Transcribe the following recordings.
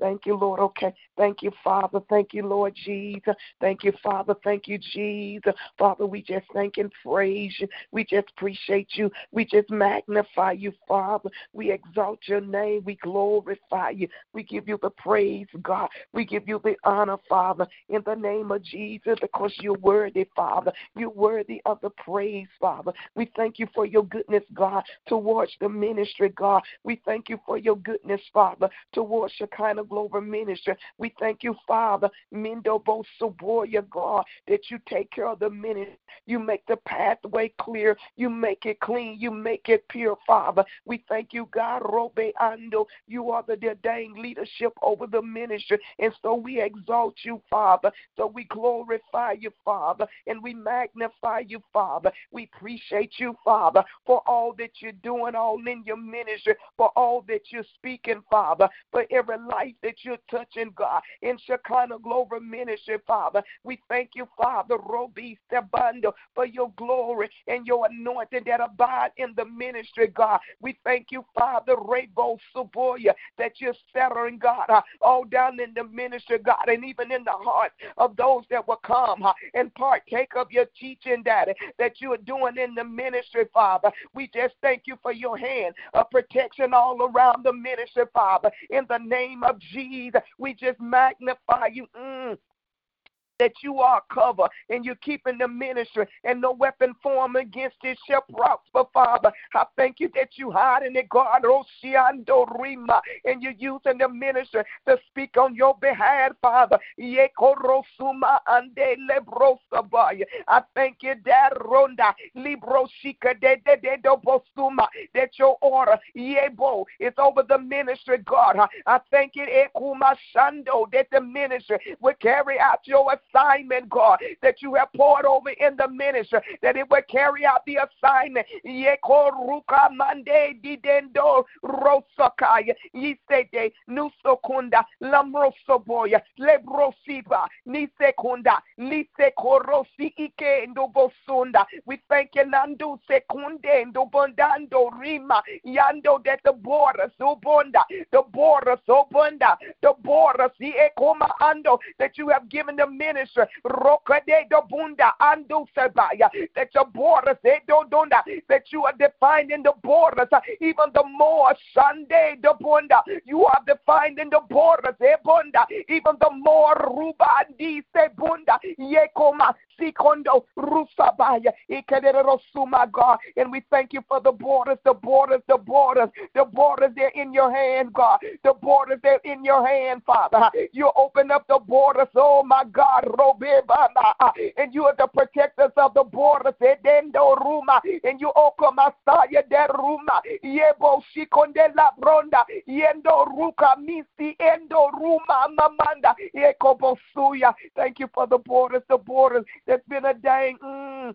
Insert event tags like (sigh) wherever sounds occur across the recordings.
Thank you, Lord. Okay. Thank you, Father. Thank you, Lord Jesus. Thank you, Father. Thank you, Jesus. Father, we just thank and praise you. We just appreciate you. We just magnify you, Father. We exalt your name. We glorify you. We give you the praise, God. We give you the honor, Father, in the name of Jesus, because you're worthy, Father. You're worthy of the praise, Father. We thank you for your goodness, God, towards the ministry, God. We thank you for your goodness, Father, towards your kind of Global Ministry. We thank you, Father, Mindo Bosoboya, God, that you take care of the ministry. You make the pathway clear. You make it clean. You make it pure, Father. We thank you, God, Robe Ando. You are the ordained leadership over the ministry. And so we exalt you, Father. So we glorify you, Father, and we magnify you, Father. We appreciate you, Father, for all that you're doing, all in your ministry, for all that you're speaking, Father, for every life that you're touching, God, in Shekinah Global Ministry, Father. We thank you, Father, Robi Sebando, for your glory and your anointing that abide in the ministry, God. We thank you, Father, Rebo Suboya, that you're settling, God, uh, all down in the ministry, God, and even in the heart of those that will come uh, and partake of your teaching, Daddy, that you are doing in the ministry, Father. We just thank you for your hand of protection all around the ministry, Father, in the name of Jesus. We just magnify you. Mm that you are covered and you're keeping the ministry and no weapon formed against it shall prosper, Father. I thank you that you hide hiding it, God, oh, Rosiando Rima, and you're using the ministry to speak on your behalf, Father. Yekorosuma. I thank you, Dad Ronda, Libroshika de de de dobosuma, that your order, Yebo, is over the ministry, God. I thank you, Ekuma that the ministry will carry out your assignment, God, that you have poured over in the ministry, that it will carry out the assignment. Yekoruka mande didendo rosakaya. Yisete nusokunda lamrosoboya lebrosiba nisekunda lisekorosi ike ndobosunda. We thank you, Nandu sekunde ndobondando rima yando that the borders obonda, the borders obonda, the borders the ekoma ando that you have given the ministry ministry. Rokade do bunda andu sebaya. That your borders, they don't that you are defined in the borders. Even the more Sunday the bunda. You are defined in the borders. Eh, bunda. Even the more ruba andi se bunda. Yekoma sikondo rusabaya. Ikedero God. And we thank you for the borders, the borders, the borders, the borders. They're in your hand, God. The borders, they're in your hand, Father. You open up the borders, oh my God. And you are the protectors of the borders. Edendo Ruma, and you open Masaya de Ruma. Yebo Shikonde La Bronda. Yendo Ruka Misi Endo Ruma Mamanda. Yekobosuya. Thank you for the borders, the borders. There's been a day. Mm,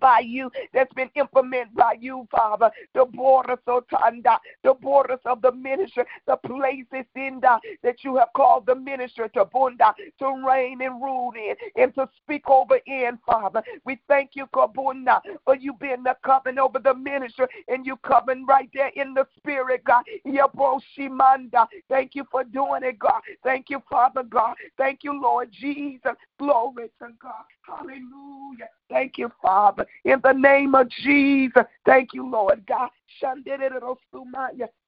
by you, that's been implemented by you, Father. The borders of Tanda, the borders of the ministry, the places in the, that you have called the ministry to Bunda, to reign and rule in, and to speak over in, Father. We thank you, Kabunda, for you being the covering over the ministry, and you coming right there in the spirit, God. Yaboshimanda. Thank you for doing it, God. Thank you, Father God. Thank you, Lord Jesus. Glory to God. Hallelujah. Thank you, Father. In the name of Jesus. Thank you, Lord God.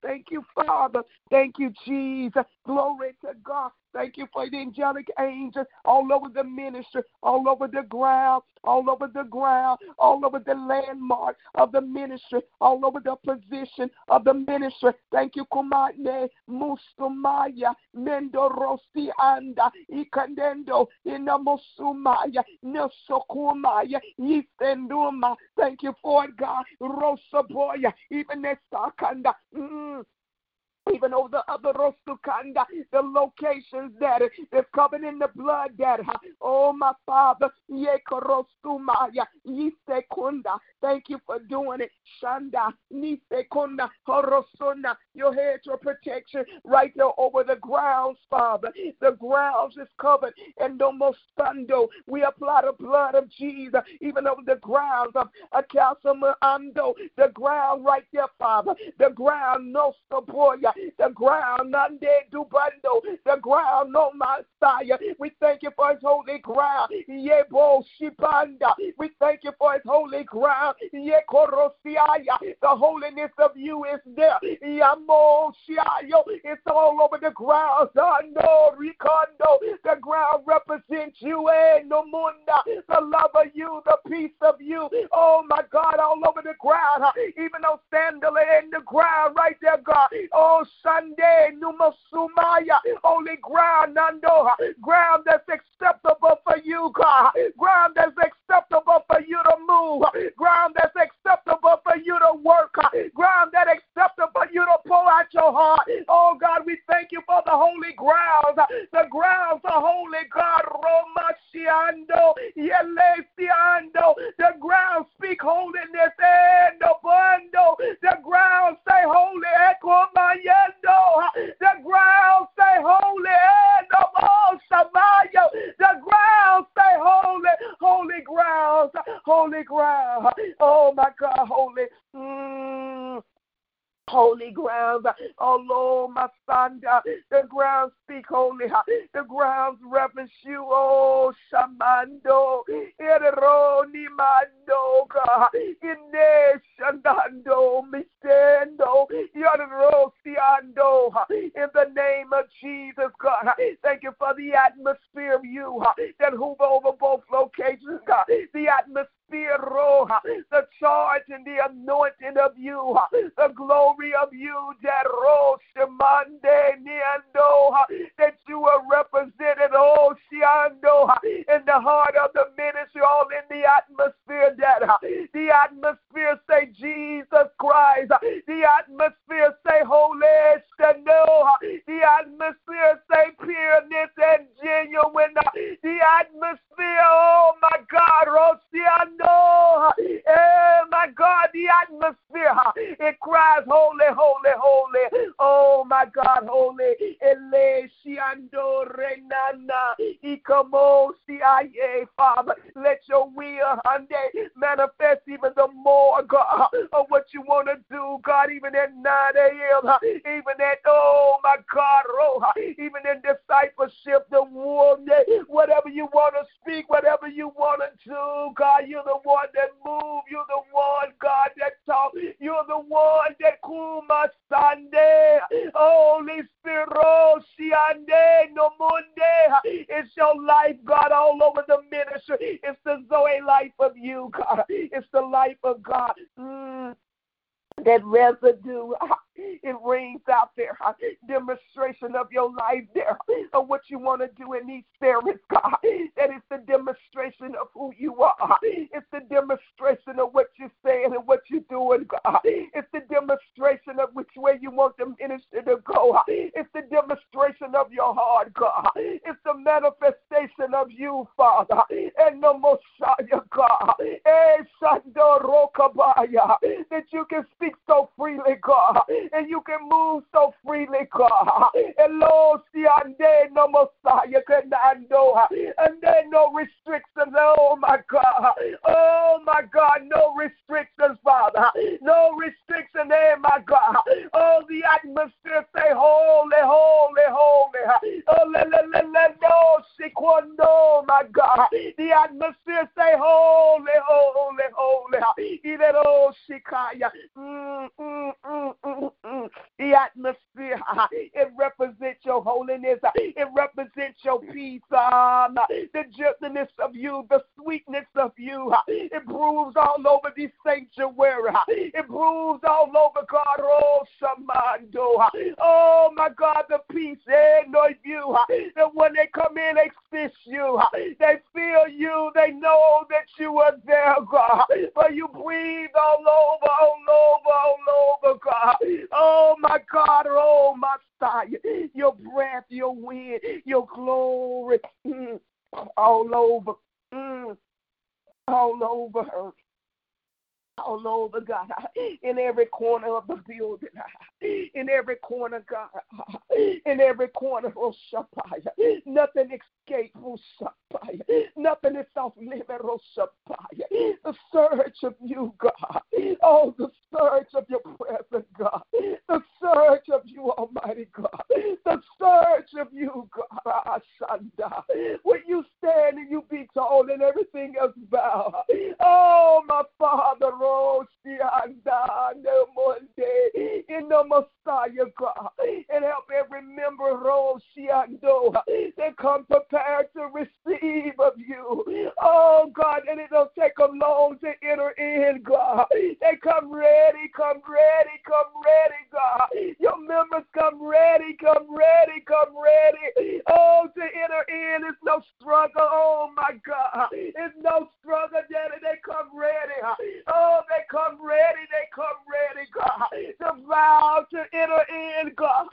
Thank you, Father. Thank you, Jesus. Glory to God. Thank you for the angelic angels all over the ministry, all over the ground, all over the ground, all over the landmark of the ministry, all over the position of the ministry. Thank you, Kumane, Musumaya, Mendorosi Anda, Ikandendo, Inamusumaya, Nesokumaya, Yisenduma. Thank you for it, God. Rosaboya, even Nesakanda. Even over the other Rosukanda, the locations that is covered in the blood that oh my father Yekorosumaya Yisekunda. Thank you for doing it. Shanda Nisekunda Horosuna. Your hedge of protection right there over the grounds, Father. The grounds is covered and no more stando. We apply the blood of Jesus even over the grounds of a castle ando. The ground right there, Father. The ground no saboya the ground, Nande Dubando, the ground, no Messiah. We thank you for his holy ground, Yebo Shibanda. We thank you for his holy ground, Yekorosiaya. The holiness of you is there, Yamo Shiayo. It's all over the ground, Sando Ricondo. The ground represents you, eh, no munda. The love of you, the peace of you. Oh my God, all over the ground, even though sandal in the ground right there, God. Oh, Sunday, Numasumaya, holy ground, Nando, ground that's acceptable for you, God, ground that's acceptable for you to move, ground that's acceptable for you to work, ground that's acceptable for you to pull out your heart. Oh God, we thank you for the holy ground, the grounds want to do in these spirits, God. That is the demonstration of who you are. It's the demonstration of what you're saying and what you're doing, God. It's the demonstration of which way you want the ministry to go. It's the demonstration of your heart, God. It's the manifestation of you, Father, and the Messiah, God. Eh, that you can speak so freely, God, and you can move so freely, God. And Lord, see, no and then no restrictions, oh my God. Oh my God, no restrictions, Father. No restriction, eh, my God. Oh, the atmosphere say holy, holy, holy. Oh, le, le, le, le, no, sequando, my God. The atmosphere say holy, holy, holy. Even oh, shikaya. Mm, mm, mm, the atmosphere, (laughs) it represents your holiness. It represents your peace. Um, the gentleness of you, the sweetness of you. It brews all over the sanctuary. It brews all over God. Oh. Oh, my God, the peace and eh, you. That when they come in, they fish you. They feel you. They know that you are there, God. But you breathe all over, all over, all over, God. Oh, my God. Oh, my side. Your breath, your wind, your glory. Mm, all over. Mm, all over her all over, God, in every corner of the building, in every corner, God, in every corner, oh, Shapaya. Nothing escapes, oh, Shapaya. Nothing is off limit, oh, Shapaya. The search of you, God. Oh, the search of your presence, God. The search of you, Almighty God. The search of you, God. Ashanda. When you stand and you be tall and everything else bow. Oh, my Father, in the Messiah, God, and help every member Roshiando that come prepared to receive of you. Oh, God, and it don't take them long to enter in, God. They come ready, come ready, come ready, God. Your members come ready, come ready, come ready. Oh, to enter in it's no struggle. Oh, my God. It's no struggle, Daddy. They come ready. Oh, they come ready. They come ready, God. To vow to enter in, God.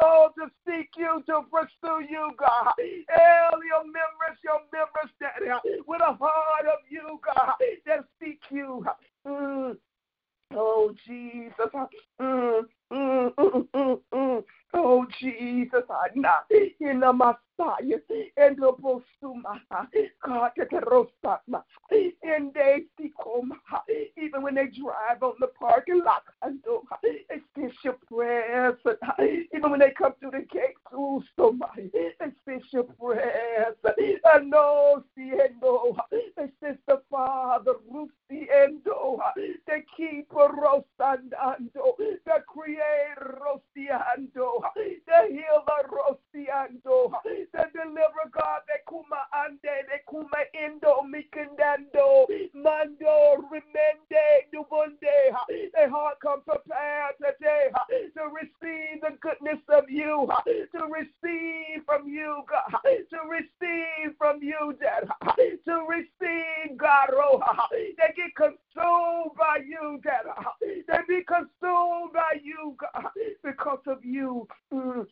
Oh, to seek you, to pursue you, God. All your members, your members, Daddy, with a heart of you, God, that seek you. Mm. Oh, Jesus. Mm, mm, mm, mm, mm. Oh, Jesus, I not in the And the Bosuma, God, and they even when they drive on the parking lot, fish your prayers, even when they come through the gate, through somebody, fish your prayers, I know, Siendo, they says the Father, Rusiendo, the keeper, Rosandando, the creator, Rosiando, the healer Rosiando, the deliverer God, the Kuma Ande, the Kuma Indo, Mikindando, Mando, Remende, Dubunde, the heart come prepared today to receive the goodness of you, to receive from you, God, to receive from you, Dad, to receive, God, oh, they get consumed by you, Dad, they be consumed by you, God, because of you, mm,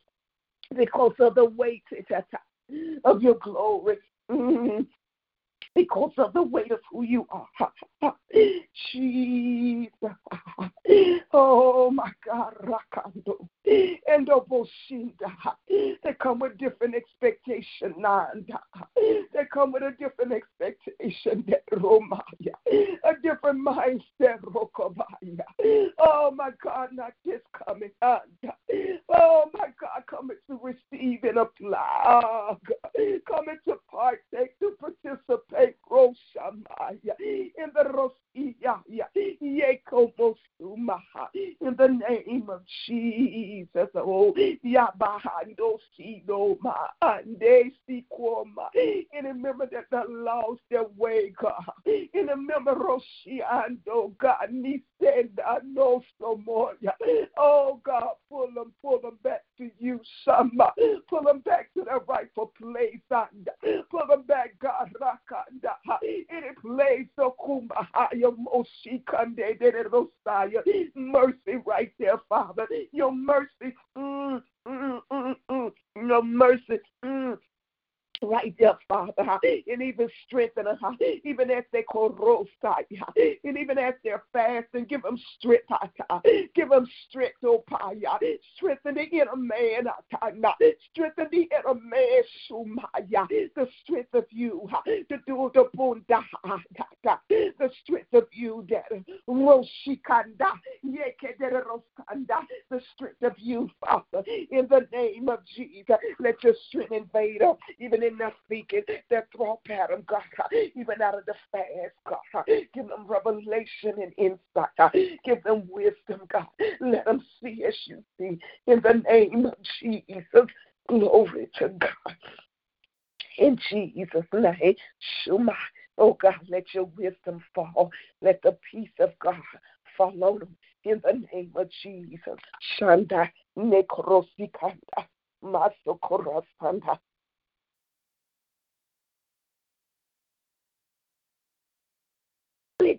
because of the weight of your glory. Mm, because of the weight of who you are. (laughs) Jesus. Oh my God, Rakando. And. They come with different expectation, Nanda. They come with a different expectation, Romaya. A different mindset, Rokobaya. Oh my God, not just coming, Nanda. Oh my God, coming to receive and apply. Coming to partake, to participate, Roshamaya. In the Rosia, in the name of Jesus. Oh, Yabahando Sido Ma Ande Sikoma. And remember that they lost their way, God. And remember Roshiando, God, Nisenda no so more. Oh God, pull them, pull them back to you, Shama. Pull them back to their rightful place, and pull them back, God, Rakanda. Any place, so Kumahaya Moshikande de Rosaya. Mercy right there, Father. Your mercy. Mm, mm, mm, mm. Your mercy. Right there, Father, and even strengthen us, even as they call and even as they're fasting, give them strength, give them strength, oh, Paya, strengthen the inner man, strengthen the inner man, Shumaya, the strength of you, to do the bunda, the strength of you, that Roshikanda, the strength of you, Father, in the name of Jesus. Let your strength invade us, even in their speaking, their thought pattern, God, even out of the fast, God. Give them revelation and insight. Give them wisdom, God. Let them see as you see. In the name of Jesus. Glory to God. In Jesus' name, Shuma. Oh God, let your wisdom fall. Let the peace of God fall on them. In the name of Jesus. Shanda nekrosikanda. Masokorosanda.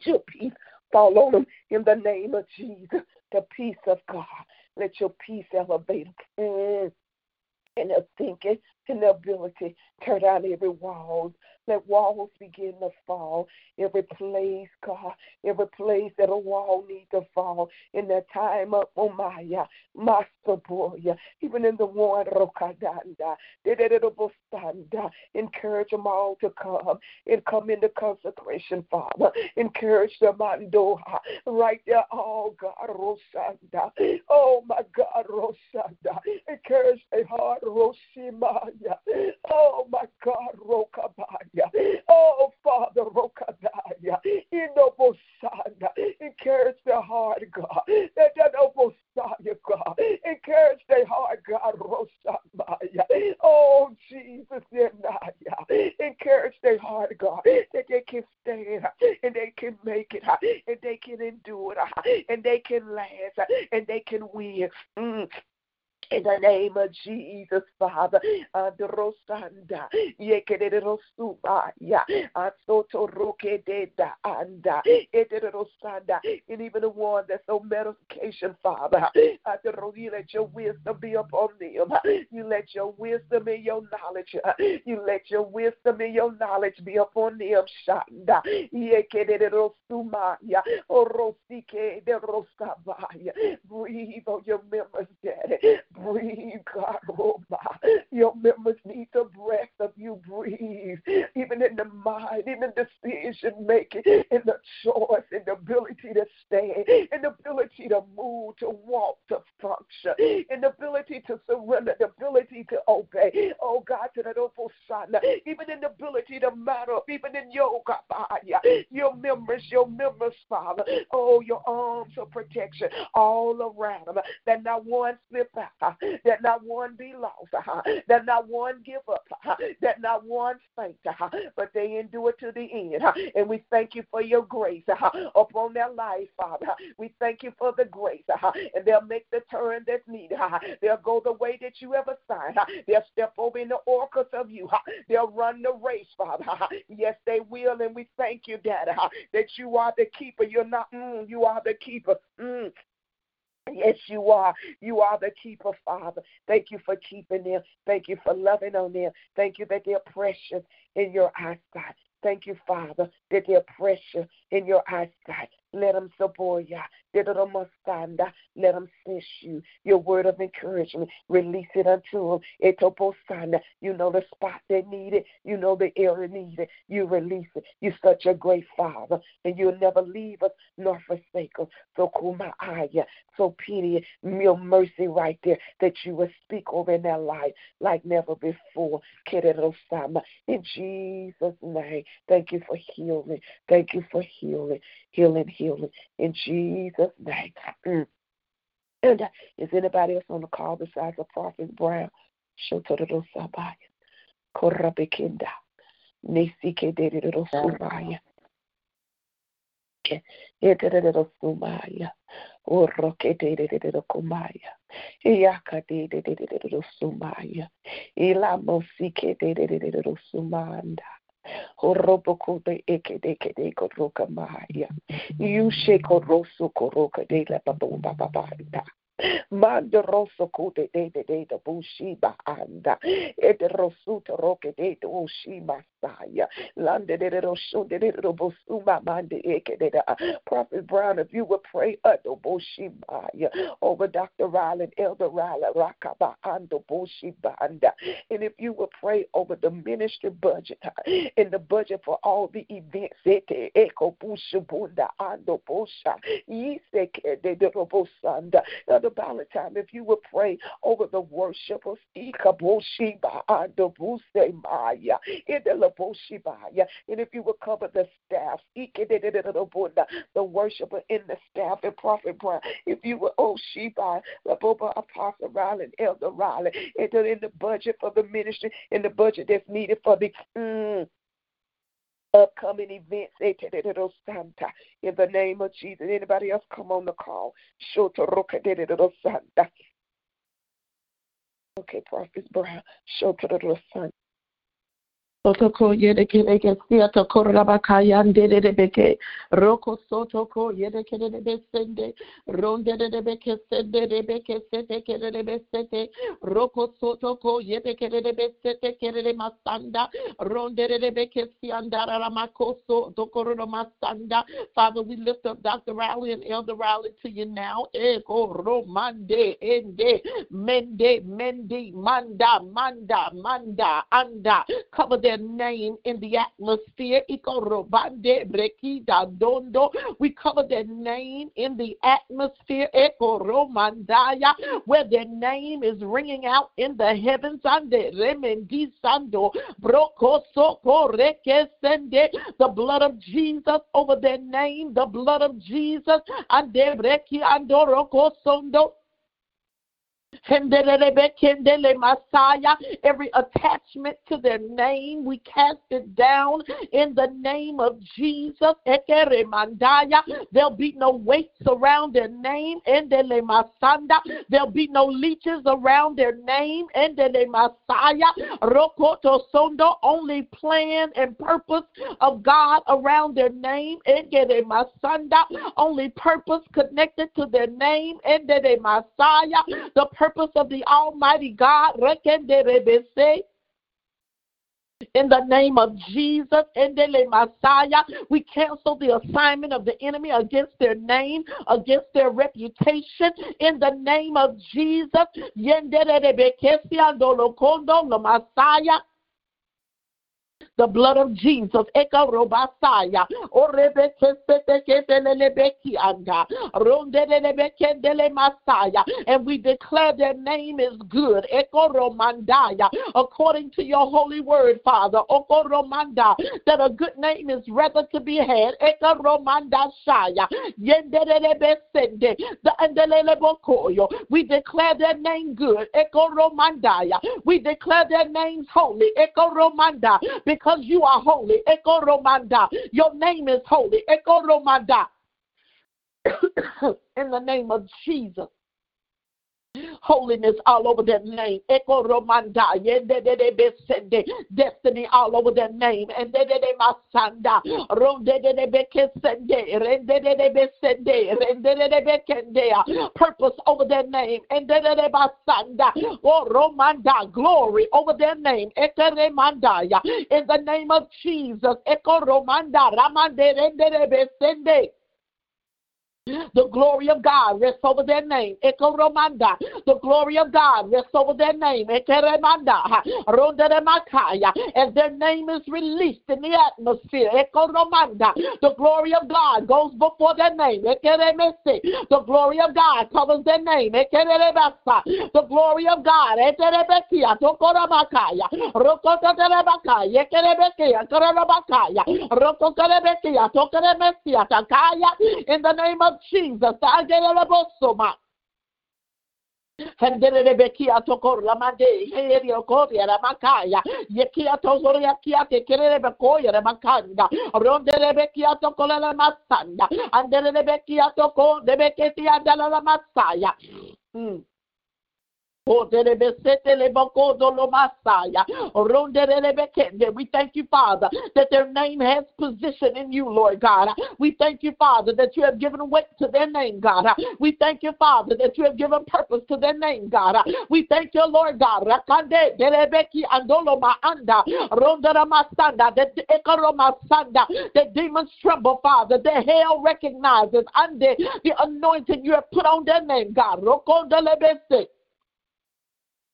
Let your peace fall on them in the name of Jesus. The peace of God. Let your peace elevate them. Mm. And their thinking and their ability. Tear down every wall let walls begin to fall. Every place, God, every place that a wall needs to fall in that time of Omaya, Master Boy, even in the one Rokadanda, encourage them all to come and come into consecration, Father. Encourage them, Mandoha, right there, oh God, Rosanda. Oh my God, Rosanda. Encourage their heart, Roshimaya. Oh my God, Rokabaya. Oh, Father, Rokadaya, Inobosana, encourage their heart, God. That Messiah, God. Encourage their heart, God, Rosamaya. Oh, Jesus, encourage their heart, God, that they can stand and they can make it and they can endure it. and they can last and they can win. Mm. In the name of Jesus, Father, Androsanda, Yekedosubaya, Asoto Rokededa, Anda, Ederosanda, and even the one that's on medication, Father, you let your wisdom be upon them. You let your wisdom and your knowledge, you let your wisdom and your knowledge be upon them, Shanda, Yekedosumaya, Orosike, Derosabaya. Breathe on your members, Daddy breathe, God, oh Your members need you breathe, even in the mind, in the decision making, in the choice, in the ability to stand, in the ability to move, to walk, to function, in the ability to surrender, the ability to obey. Oh God, to that awful son, even in the ability to matter, even in God, your members, your members, Father. Oh, your arms of protection all around them. That not one slip out, that not one be lost, that not one give up, that not one faint, uh-huh. but they endure to the end. Uh-huh. And we thank you for your grace uh-huh, upon their life, Father. We thank you for the grace, uh-huh. and they'll make the turn that's needed. They'll go the way that you ever signed. They'll step over in the orcas of you. They'll run the race, Father. Yes, they will, and we thank you, Daddy, that you are the keeper. You're not, mm, you are the keeper. Mm. Yes, you are. You are the keeper, Father. Thank you for keeping them. Thank you for loving on them. Thank you that they're precious in your eyesight. Thank you, Father, that they're precious in your eyesight. Let them saboya. Let them sense you. Your word of encouragement. Release it unto them. You know the spot they need it. You know the area needed. You release it. You're such a great father. And you'll never leave us nor forsake us. So kumaaya. So pity your mercy right there that you will speak over in their life like never before. In Jesus' name. Thank you for healing. Thank you for healing. Healing, healing. In Jesus' name. Mm. And uh, is anybody else on the call besides the prophet Brown? Shotoro Sabaya. Korabekinda. Nesike Dedero Sumaya. Ederero Sumaya. Oroke Dedero Kumaya. Iyaka Dedero Sumaya. Ilamosike Dedero Sumanda. Horobokote ekedekede koroka maya. You shake rosu koroka de la babumba babanda. Mandoroso kote de de de de bushiba anda. Ete rosuto roke de de ushima saya. Lande de de rosho de de bosuma mande eke de de. Prophet Brown, if you would pray uh, ando bushibaya over Dr. Riley and Elder Riley, rakaba ando bushiba anda. And if you would pray over the ministry budget uh, in the budget for all the events, ete eko bushibunda ando busha. Yiseke de de robosanda. Elder Valentine, if you would pray over the worshipers, and and if you would cover the staff, the worshiper in the staff, and Prophet Brown, if you would, oh Sheba, Apostle Riley, and Elder Riley, into in the budget for the ministry, in the budget that's needed for the. Mm, upcoming events. Eh, In the name of Jesus. Anybody else come on the call? Okay, Prophet Brown. Show to the. Sotoko yede kele ke sia to koraba kaya ndede de beke roko sotoko sende sete. Roko sotoko masanda ronde de beke sianda la makoso to masanda. Father we lift up Dr. Riley and Elder Riley to you now. Eko romande ende mende manda manda manda anda. Cover their name in the atmosphere. We cover their name in the atmosphere. Where their name is ringing out in the heavens. The blood of Jesus over their name. The blood of Jesus. Messiah, every attachment to their name, we cast it down in the name of Jesus. There'll be no weights around their name. There'll be no leeches around their name. Messiah. Only plan and purpose of God around their name. Only purpose connected to their name. Messiah. The purpose of the Almighty God. In the name of Jesus, Endele Messiah, we cancel the assignment of the enemy against their name, against their reputation. In the name of Jesus, Messiah the blood of Jesus. Eka robasaya. And we declare their name is good. Eko romandaya. According to your holy word, Father. Oko romanda. That a good name is rather to be had. Eka romanda shaya. We declare their name good. Eko romandaya. We declare their names holy. Eko romanda. Because because you are holy. Eko Romanda. Your name is holy. Eko Romanda. (coughs) In the name of Jesus holiness all over their name. Echo Romanda, destiny all over their name. And de de de masanda, ronde de de bekesende, rende de de besende, rende de de bekendea, purpose over their name. And de de de masanda, oh Romanda, glory over their name. Eke remandaya, in the name of Jesus. Echo Romanda, ramande rende de besende. The glory of God rests over their name. Ekoromanda. The glory of God rests over their name. Ekeremanda. Ronderemakaya. As their name is released in the atmosphere. Ekoromanda. The glory of God goes before their name. Ekeremese. The glory of God covers their name. Ekerebasa. The glory of God. Eterebekia. Tokoramakaya. Rokoterebakaya. Ekerebekia. Korabakaya. Rokoterebekia. Tokoremesia. Takaya. In the name of of Jesus. Hendere bekia tokor la mande herio koria la makaya yekia tozoria kia te kerere bekoya la makanda rondere bekia tokola la masanda andere bekia toko de beketia dala la masaya mm. We thank you, Father, that their name has position in you, Lord God. We thank you, Father, that you have given weight to their name, God. We thank you, Father, that you have given purpose to their name, God. We thank you, Lord God. That demons tremble, Father. That hell recognizes the anointing you have put on their name, God.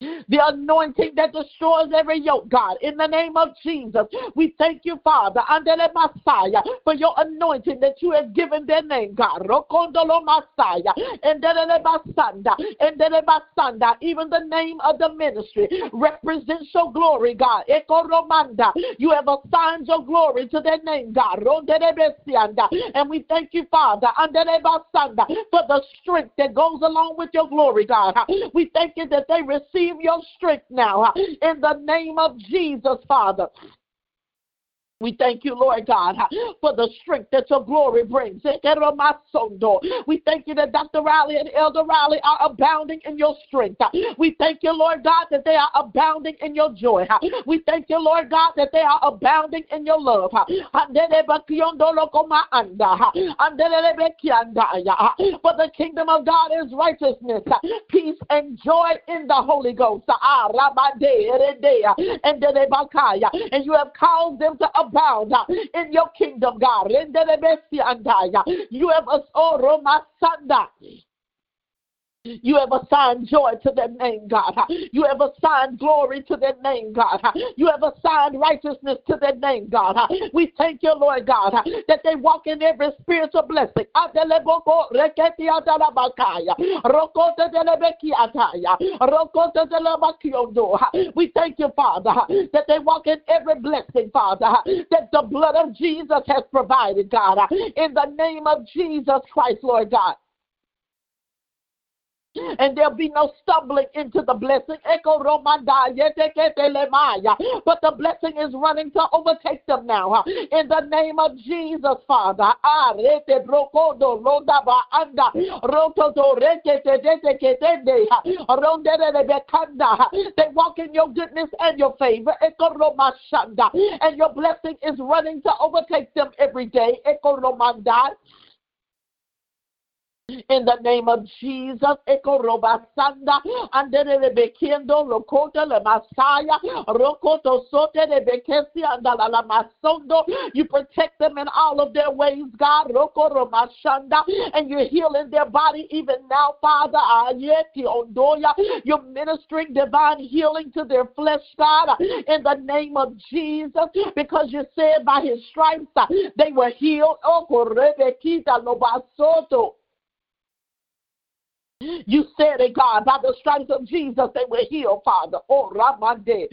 The anointing that destroys every yoke, God. In the name of Jesus, we thank you, Father, under the Messiah, for your anointing that you have given their name, God. Rokondolo Messiah, and Basanda, and Basanda, even the name of the ministry represents your glory, God. Eko Romanda, you have assigned your glory to their name, God. And we thank you, Father, under Basanda, for the strength that goes along with your glory, God. We thank you that they receive receive your strength now in the name of Jesus, Father. We thank you, Lord God, for the strength that your glory brings. We thank you that Dr. Riley and Elder Riley are abounding in your strength. We thank you, Lord God, that they are abounding in your joy. We thank you, Lord God, that they are abounding in your love. For the kingdom of God is righteousness, peace, and joy in the Holy Ghost. Ah, and you have caused them to abound abound uh, in your kingdom, God. You have us, oh, Roma Sanda. You have assigned joy to their name, God. You have assigned glory to their name, God. You have assigned righteousness to their name, God. We thank you, Lord God, that they walk in every spiritual blessing. We thank you, Father, that they walk in every blessing, Father, that the blood of Jesus has provided, God. In the name of Jesus Christ, Lord God and there'll be no stumbling into the blessing. Echo But the blessing is running to overtake them now. In the name of Jesus, Father. Ah, they walk in your goodness and your favor. And your blessing is running to overtake them every day in the name of Jesus. Eko robasanda andere bekendo lokota le masaya rokoto sote de bekesi andala la masondo. You protect them in all of their ways, God. Roko romashanda and you're healing their body even now, Father. Ayeti ondoya. You're ministering divine healing to their flesh, God, in the name of Jesus, because you said by His stripes they were healed. Oh, korebekita lobasoto. You said it, God, by the stripes of Jesus, they were healed, Father. Oh, Ramande.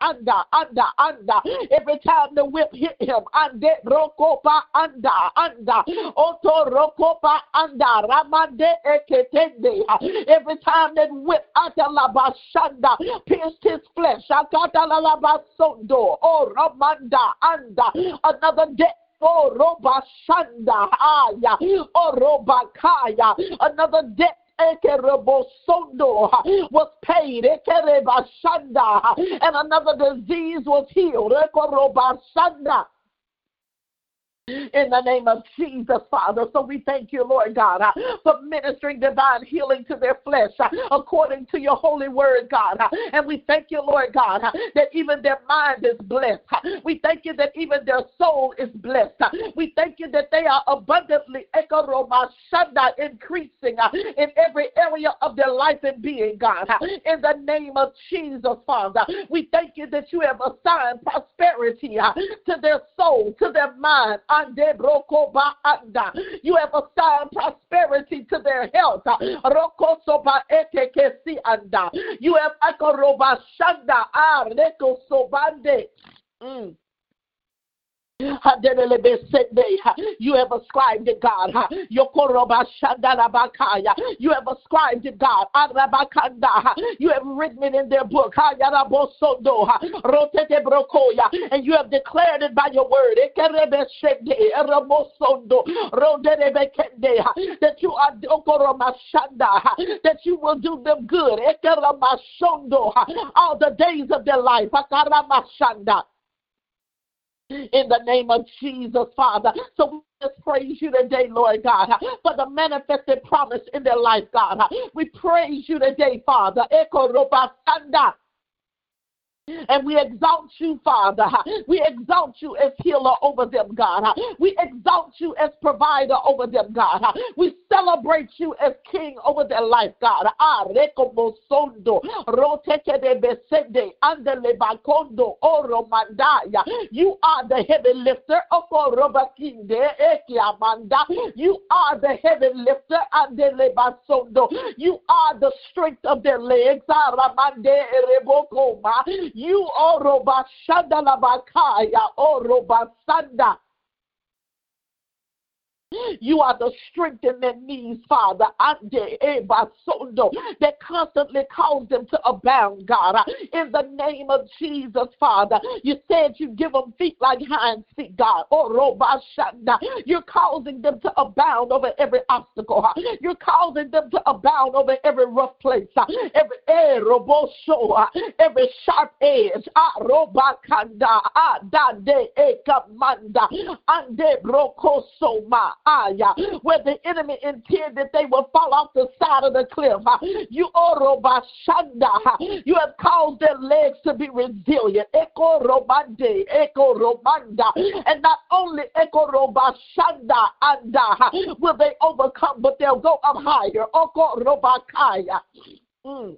Anda, anda, anda. Every time the whip hit him, ande rokopa anda, anda. Oto rokopa anda, Ramande eh, eketende. Every time that whip atalabashanda pierced his flesh, akatalabasondo. Oh, Ramanda, anda. Another day Oh, Roba Shanda, Aya, Oh, Roba Kaya, another debt was paid, and another disease was healed in the name of Jesus, Father. So we thank you, Lord God, uh, for ministering divine healing to their flesh uh, according to your holy word, God. Uh, and we thank you, Lord God, that even their mind is blessed. We thank you that even their soul is blessed. We thank you that they are abundantly increasing in every area of their life and being, God. In the name of Jesus, Father, we thank you that you have assigned prosperity to their soul, to their mind, you have assigned prosperity to their health. Rokoso ba eksi and you have akoroba shanda ah, sobande. Mm. You have ascribed it, God. You have ascribed it, God. You have written it in their book. And you have declared it by your word. That you are that you will do them good. All the days of their life in the name of Jesus, Father. So we just praise you today, Lord God, for the manifested promise in their life, God. We praise you today, Father. And we exalt you, Father. We exalt you as healer over them, God. We exalt you as provider over them, God. We celebrate you as king over their life, God. You are the heavy lifter. You are the heavy lifter. You are the strength of their legs. You oroba bakaya oroba oh sanda. You are the strength in their knees, Father, eh, that constantly cause them to abound, God. In the name of Jesus, Father, you said you give them feet like hinds feet, God. Oh. You're causing them to abound over every obstacle. You're causing them to abound over every rough place, every eh, every sharp edge. Ah, ah, eh, Ande broko soma where the enemy intended they will fall off the side of the cliff. You you have caused their legs to be resilient. Echo romande, echo romanda. And not only echo robashanda anda will they overcome, but they'll go up higher. Oko robakaya. Mm.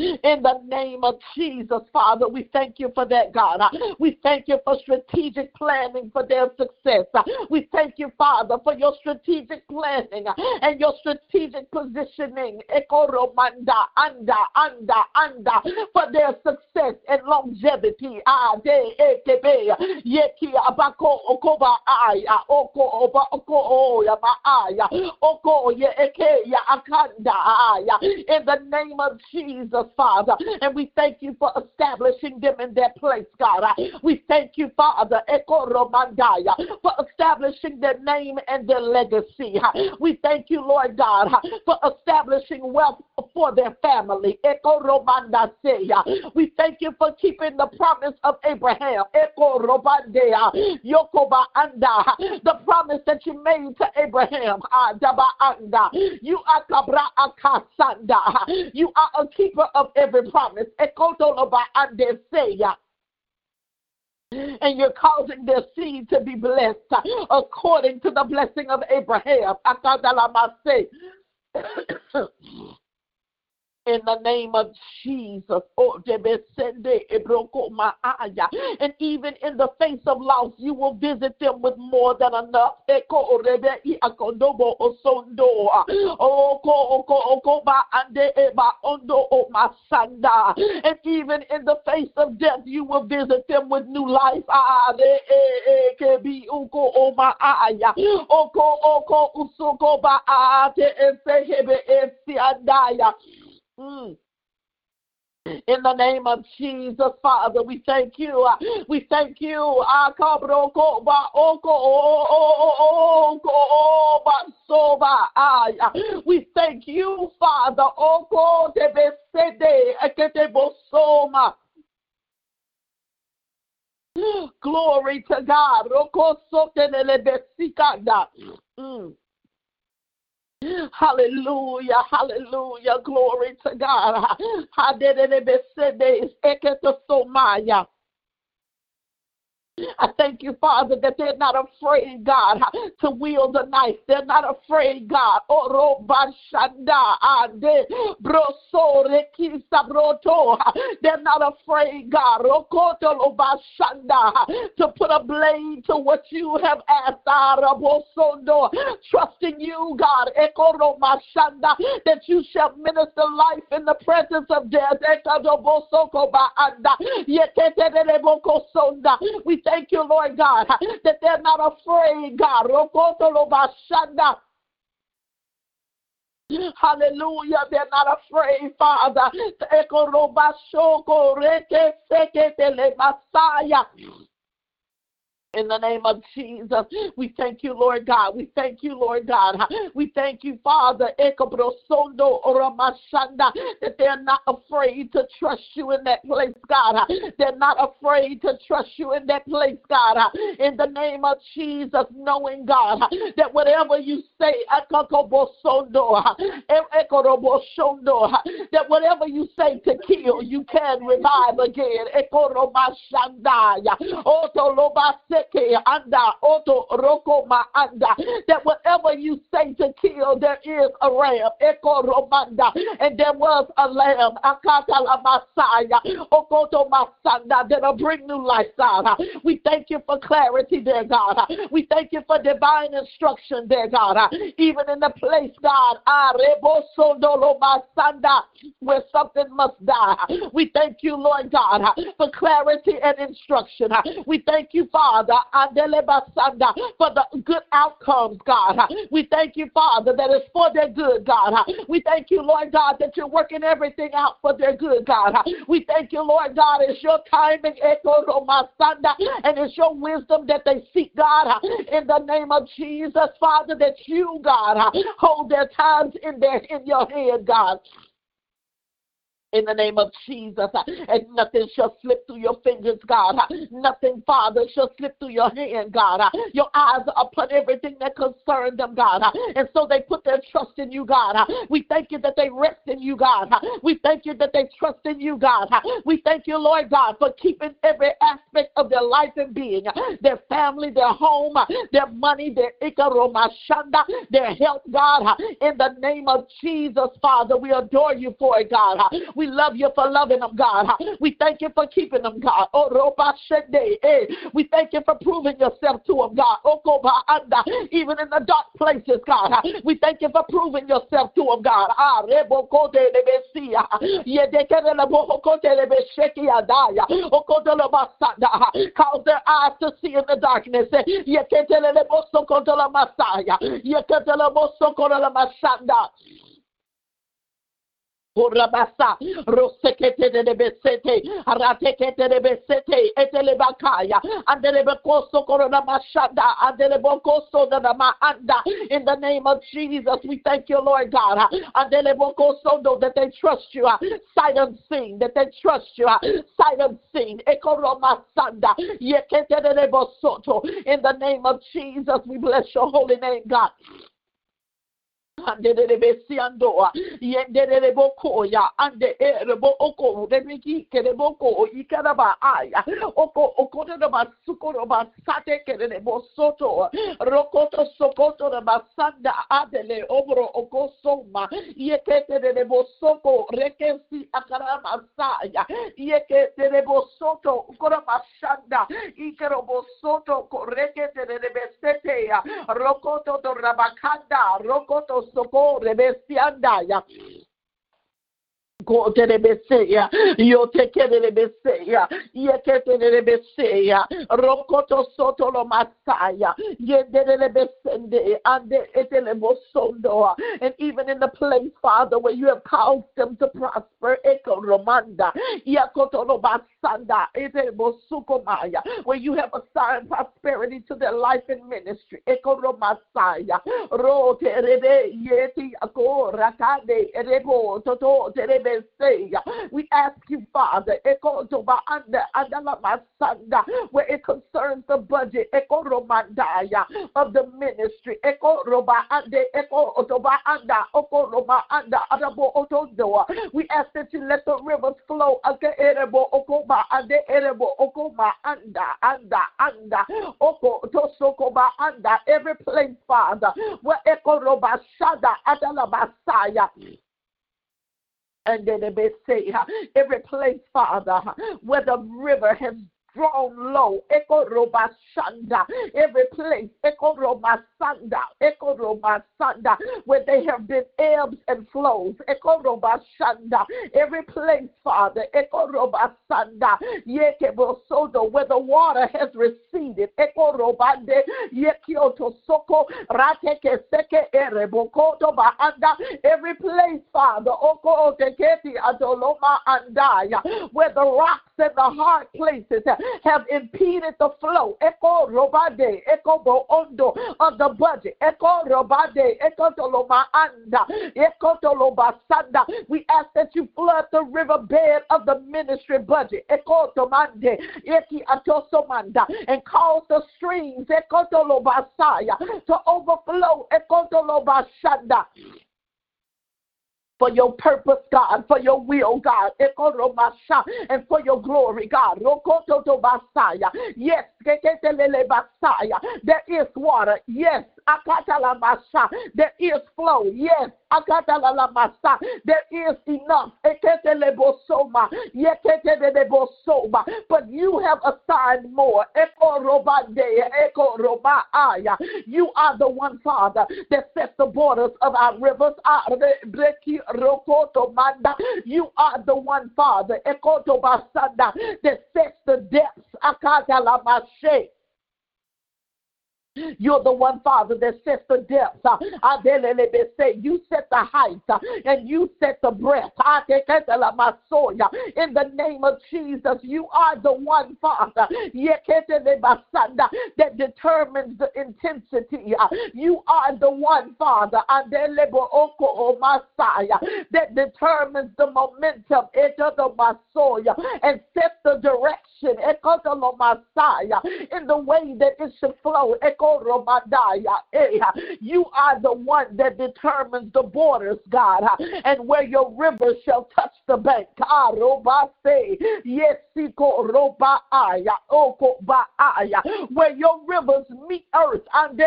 In the name of Jesus, Father, we thank you for that, God. We thank you for strategic planning for their success. We thank you, Father, for your strategic planning and your strategic positioning. Ekoromanda, anda, anda, anda, for their success and longevity. Abako okoba oko oba oko oko ye. In the name of Jesus. Father. And we thank you for establishing them in their place, God. We thank you, Father, for establishing their name and their legacy. We thank you, Lord God, for establishing wealth for their family. We thank you for keeping the promise of Abraham. The promise that you made to Abraham. You are You are a keeper of every promise. And you're causing their seed to be blessed uh, according to the blessing of Abraham in the name of Jesus. Oh, and even in the face of loss, you will visit them with more than enough. Oh, and even in the face of death, you will visit them with new life. Mm. In the name of Jesus, Father, we thank you. We thank you. We thank you, Father. Glory to God. Mm. Hallelujah, hallelujah, glory to God. I thank you, Father, that they're not afraid, God, to wield a knife. They're not afraid, God. Oh, they're not afraid, God, to put a blade to what you have asked. Trusting you, God, that you shall minister life in the presence of death. We thank you, Lord God, that they're not afraid, God. Hallelujah. They're not afraid, Father. In the name of Jesus, we thank you, Lord God. We thank you, Lord God. We thank you, Father, that they're not afraid to trust you in that place, God. They're not afraid to trust you in that place, God. In the name of Jesus, knowing, God, that whatever you say, that whatever you say to kill, you can revive again that whatever you say to kill there is a ram. Eko romanda and there was a lamb. Akata la masaya okoto masanda that'll bring new life God. We thank you for clarity there God. We thank you for divine instruction there God. Even in the place God where something must die. We thank you Lord God for clarity and instruction. We thank you Father for the good outcomes, God. We thank you, Father, that it's for their good, God. We thank you, Lord God, that you're working everything out for their good, God. We thank you, Lord God, it's your timing, and it's your wisdom that they seek, God, in the name of Jesus, Father, that you, God, hold their times in their in your hand, God in the name of Jesus. Uh, and nothing shall slip through your fingers, God. Uh, nothing, Father, shall slip through your hand, God. Uh, your eyes are upon everything that concerns them, God. And so they put their trust in you, God. We thank you that they rest in you, God. We thank you that they trust in you, God. We thank you, Lord God, for keeping every aspect of their life and being their family, their home, their money, their ikaromashanda, their health, God. In the name of Jesus, Father, we adore you for it, God. We love you for loving them, God. We thank you for keeping them, God. Oh, eh. We thank you for proving yourself to them, God. Even in the dark places, God. We thank you for proving yourself to them, God. Ah, Cause their eyes to see in the darkness. Urabasa, Rosekete de Besete, Aratekete de Besete, Etelebakaya, and the Lebecoso Corona Mashada, and the Lebocoso de Maanda. In the name of Jesus, we thank you, Lord God. And the Lebocoso that they trust you, sight unseen, that they trust you, sight unseen. Ekoroma Sanda, Yekete de Lebosoto. In the name of Jesus, we bless your holy name, God. Anderebe siandoa, yenderebe bokoya, ande erebo oko, remiki kerebo ko, ikaraba aya, oko okoreba sukoroba sate kerebo soto, rokoto sokoto reba sanda adele obro oko soma, yeketerebo soko, rekesi akarama saya, yeketerebo soto, ukoraba shanda, ikerobo soto, koreketerebe seteya, rokoto rabakanda, rokoto socorre, bestiandaya. Rokoto Masaya, and even in the place, Father, where you have caused them to prosper, Eko Romanda, Yakotolo Basanda, Etelebosukomaya, where you have assigned prosperity to their life and ministry, Eko Romasaya, Yeti, Ako, Rakade, Erebo, Toto, Terebe, we ask you, Father, where it concerns the budget of the ministry. Echo Roba Echo. We ask that you let the rivers flow every place, Father, where and then they may say every place, Father, where the river has drawn low. Eko roba shanda. Every place, eko roba sanda, eko roba where they have been ebbs and flows. Eko roba shanda. Every place, Father, eko roba sanda, yekebo where the water has receded. Eko roba de yekioto soko rateke seke erebokoto bahanda. Every place, Father, oko oteketi adoloma andaya, where the rocks and the hard places have impeded the flow. Echo robade, echo boondo of the budget. Echo robade, echo toloma anda, echo toloba sanda. We ask that you flood the riverbed of the ministry budget. Echo tomande, eki atosomanda, and cause the streams, echo toloba saya, to overflow. Echo toloba shanda for your purpose, God, for your will, God, and for your glory, God. Yes, there is water. Yes, there is flow. Yes, Akata Lala Masa. there is enough. But you have assigned more. Eko robande. Eko robaaya. You are the one, Father, that sets the borders of our rivers. You are the one, Father, that sets the depths. You're the one, Father, that sets the depths. Uh, you set the height uh, and you set the breadth. In the name of Jesus, you are the one, Father, that determines the intensity. You are the one, Father, deliver Oko Messiah that determines the momentum and sets the direction in the way that it should flow. You are the one that determines the borders, God, and where your rivers shall touch the bank. Where your rivers meet earth. And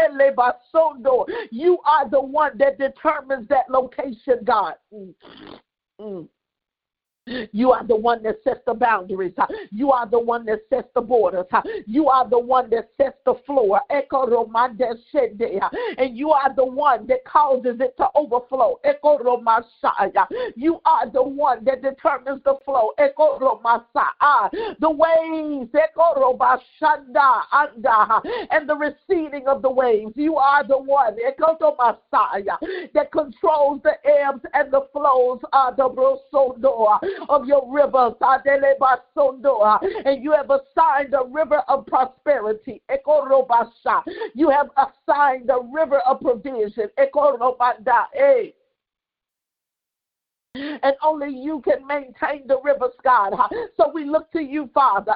you are the one that determines that location, God. Mm. Mm. You are the one that sets the boundaries. You are the one that sets the borders. You are the one that sets the floor. And you are the one that causes it to overflow. You are the one that determines the flow. The waves and the receding of the waves. You are the one that controls the ebbs and the flows ah, of your rivers. Uh, and you have assigned a river of prosperity. You have assigned a river of provision. Eh. And only you can maintain the rivers, God. So we look to you, Father.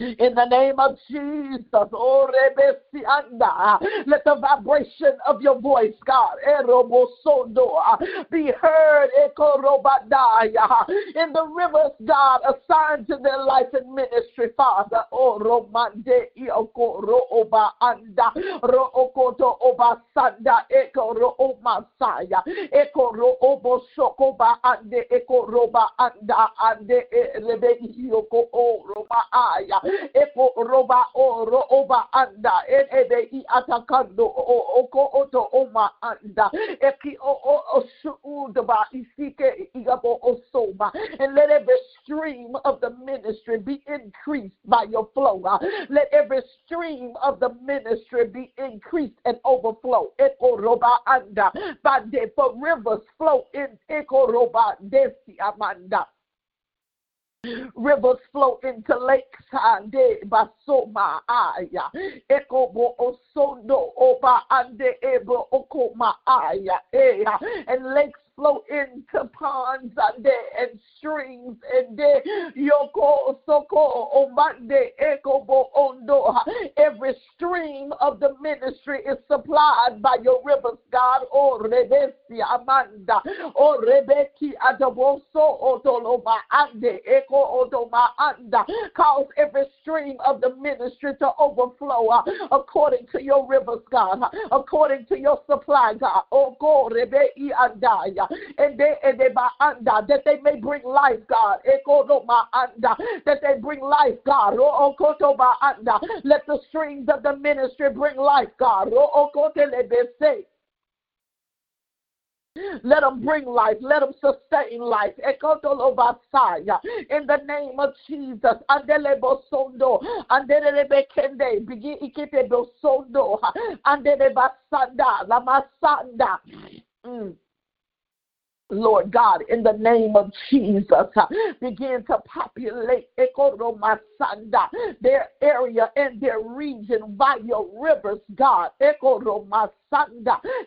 In the name of Jesus, oh, let the vibration of your voice, God, be heard in the rivers, God, assigned to their life and ministry, Father. Oh, Romande Ioko Rooba Anda Rookoto Oba Sanda Eko Rooma Saya Eko Roobo Sokoba Ande Rebe Ioko O Roma Aya Eko roba o ro oba anda. Ebe i atakando o oko oto oma anda. Eki o o o suudaba isike igabo osoma. And let every stream of the ministry be increased by your flow. Let every stream of the ministry be increased and overflow. Eko roba anda. Bande for rivers flow in Eko roba desi amanda. Rivers flow into lakes. Ande basoma aya. Eko bo osondo oba ande ebo okoma aya. And lakes flow into ponds and and streams and yoko soko omande ekobo ondo. Every stream of the ministry is supplied by your rivers, God. Oh, rebesi amanda. Oh, rebeki adaboso otoloma ande eko otoma anda. Cause every stream of the ministry to overflow uh, according to your rivers, God, uh, according to your supply, God. Oh, go rebei andaya. And they and they anda that they may bring life, God. That they bring life, God. Let the streams of the ministry bring life, God. Let them bring life. Let them sustain life. In the name of Jesus. Mm. Lord God, in the name of Jesus, uh, begin to populate their area and their region by your rivers, God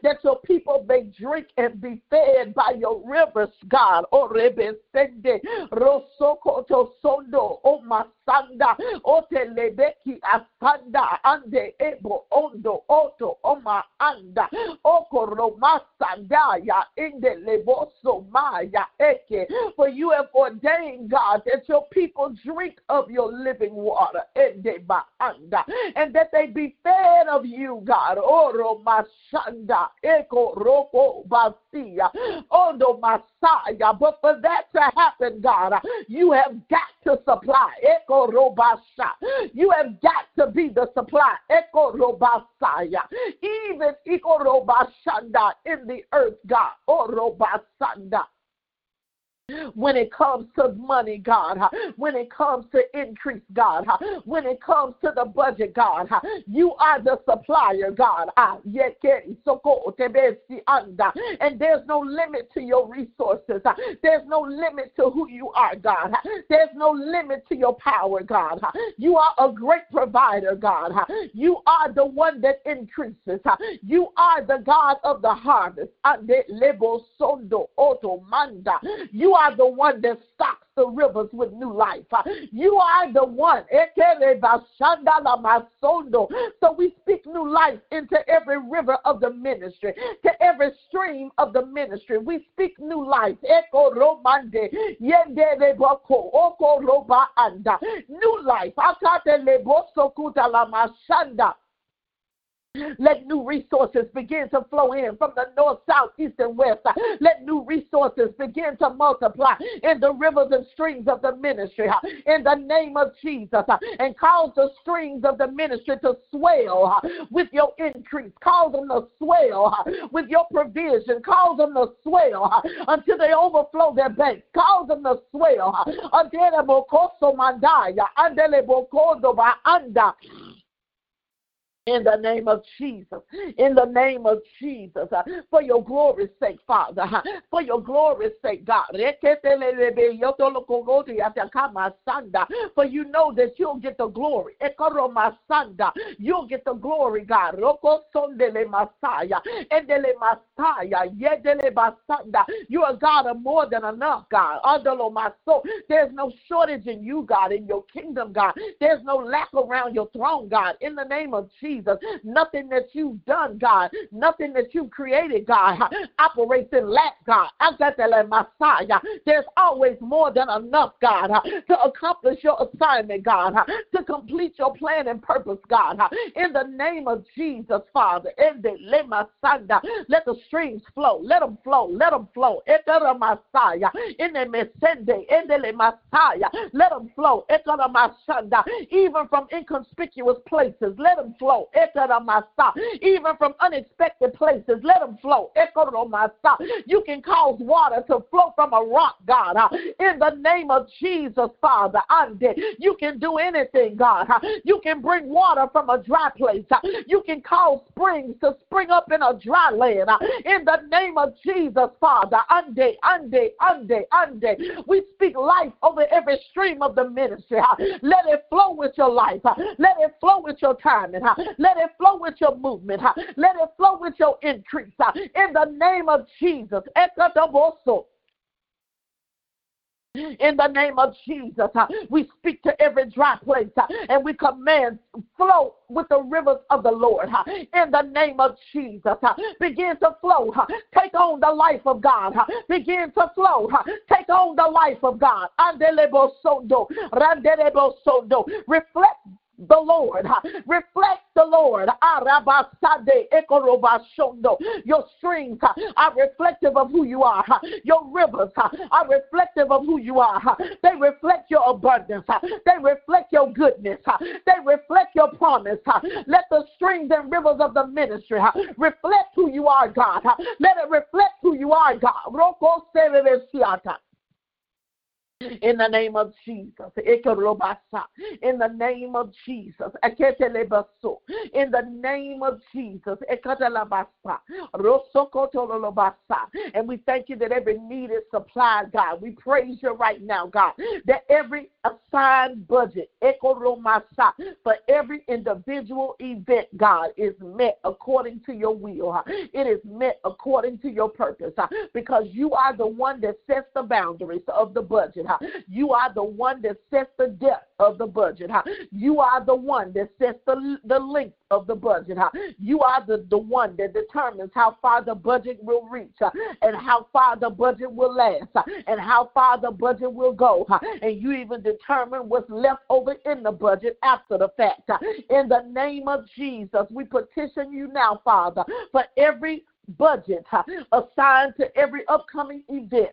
that your people may drink and be fed by your rivers, God. O rebesende rosokoto sondo o masanda o telebeki asanda ande ebo ondo oto oma anda o koromasanda ya inde leboso maya eke. For you have ordained, God, that your people drink of your living water and that they be fed of you, God. Oro mas Shanda Eko Roko Basia Ondo Messiah. But for that to happen, God, you have got to supply Eko Robasha. You have got to be the supply Eko Robasaya. Even Eko Robashanda in the earth, God. Orobasanda when it comes to money, God, when it comes to increase, God, when it comes to the budget, God, you are the supplier, God. Ah, and there's no limit to your resources. There's no limit to who you are, God. There's no limit to your power, God. You are a great provider, God. You are the one that increases. You are the God of the harvest. You are the one that stocks the rivers with new life. Uh, you are the one. So we speak new life into every river of the ministry, to every stream of the ministry. We speak new life. New life. Let new resources begin to flow in from the north, south, east, and west. Let new resources begin to multiply in the rivers and streams of the ministry in the name of Jesus and cause the streams of the ministry to swell with your increase. Cause them to swell with your provision. Cause them to swell until they overflow their banks. Cause them to swell. In the name of Jesus. In the name of Jesus. Uh, for your glory's sake, Father. Uh, for your glory's sake, God. For you know that you'll get the glory. You'll get the glory, God. You're a God of more than enough, God. There's no shortage in you, God, in your kingdom, God. There's no lack around your throne, God. In the name of Jesus. Jesus. Nothing that you've done, God, nothing that you've created, God, operates in lack, God. I got that like Messiah. There's always more than enough, God, to accomplish your assignment, God, to complete your plan and purpose, God. In the name of Jesus, Father, in the let the streams flow. Let them flow. Let them flow. Messiah. In the Mesende, in the Messiah. Let them flow. Even from inconspicuous places. Let them flow flow. Even from unexpected places, let them flow. You can cause water to flow from a rock, God. In the name of Jesus, Father. You can do anything, God. You can bring water from a dry place. You can cause springs to spring up in a dry land. In the name of Jesus, Father. Ande, ande, ande, ande. We speak life over every stream of the ministry. Let it flow with your life. Let it flow with your timing. Let it flow with your movement. Let it flow with your increase. In the name of Jesus. In the name of Jesus, we speak to every dry place and we command flow with the rivers of the Lord. In the name of Jesus, begin to flow. Take on the life of God. Begin to flow. Take on the life of God. Reflect the Lord. Reflect the Lord. Your streams are reflective of who you are. Your rivers are reflective of who you are. They reflect your abundance. They reflect your goodness. They reflect your promise. Let the streams and rivers of the ministry reflect who you are, God. Let it reflect who you are, God. In the name of Jesus. In the name of Jesus. In the name of Jesus. And we thank you that every need is supplied, God. We praise you right now, God, that every assigned budget for every individual event, God, is met according to your will. It is met according to your purpose because you are the one that sets the boundaries of the budget. You are the one that sets the depth of the budget. You are the one that sets the, the length of the budget. You are the, the one that determines how far the budget will reach and how far the budget will last and how far the budget will go. And you even determine what's left over in the budget after the fact. In the name of Jesus, we petition you now, Father, for every budget uh, assigned to every upcoming event,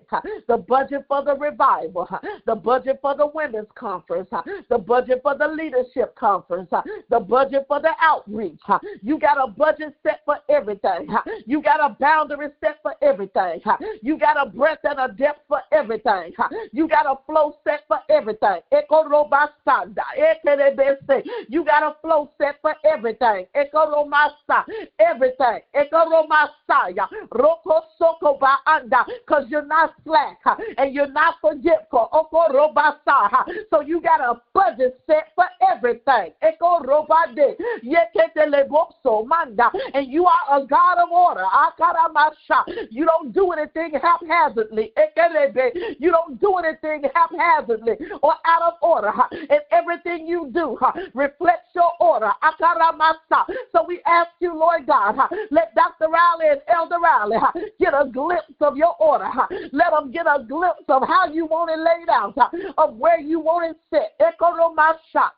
the budget for the revival, the budget for the women's conference, the budget for the leadership conference, the budget for the outreach. You got a budget set for everything. You got a boundary set for everything. You got a breadth and a depth for everything. You got a flow set for everything. You got a flow set for everything. Everything. Messiah. Roko soko. Because you're not slack and you're not forgetful. Oko robasa. So you got a budget set for everything. Eko robade. Yekete lebopso manda. And you are a God of order. Akaramasha. You don't do anything haphazardly. You don't do anything haphazardly or out of order. And everything you do reflects your order. So we ask you, Lord God, let Dr. Riley Elder Riley get a glimpse of your order. Let them get a glimpse of how you want it laid out, of where you want it set. Echo my shot.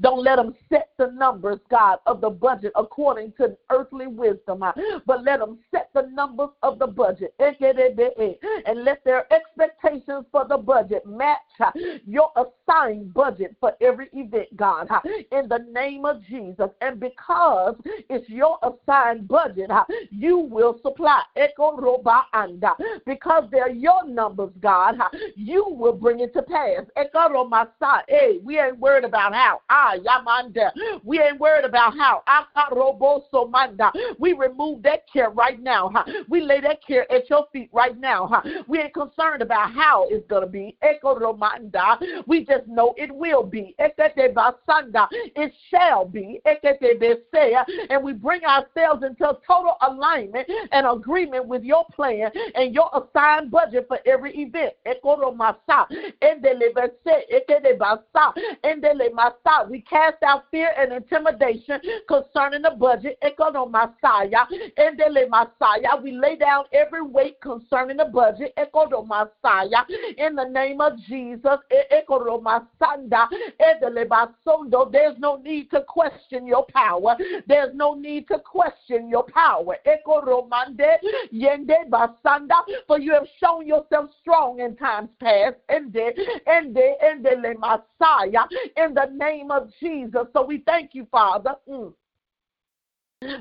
Don't let them set the numbers, God, of the budget according to earthly wisdom, but let them set the numbers of the budget and let their expectations for the budget match your assigned budget for every event, God, in the name of Jesus. And because it's your assigned budget, you will supply. Because they're your numbers, God, you will bring it to pass. Hey, we ain't worried about how. Ah. We ain't worried about how. We remove that care right now. We lay that care at your feet right now. We ain't concerned about how it's going to be. We just know it will be. It shall be. And we bring ourselves into total alignment and agreement with your plan and your assigned budget for every event. We cast out fear and intimidation concerning the budget. Echo no messiah. Messiah. We lay down every weight concerning the budget. Messiah. In the name of Jesus. There's no need to question your power. There's no need to question your power. For you have shown yourself strong in times past. In the Messiah. In the name of Jesus. So we thank you, Father. Mm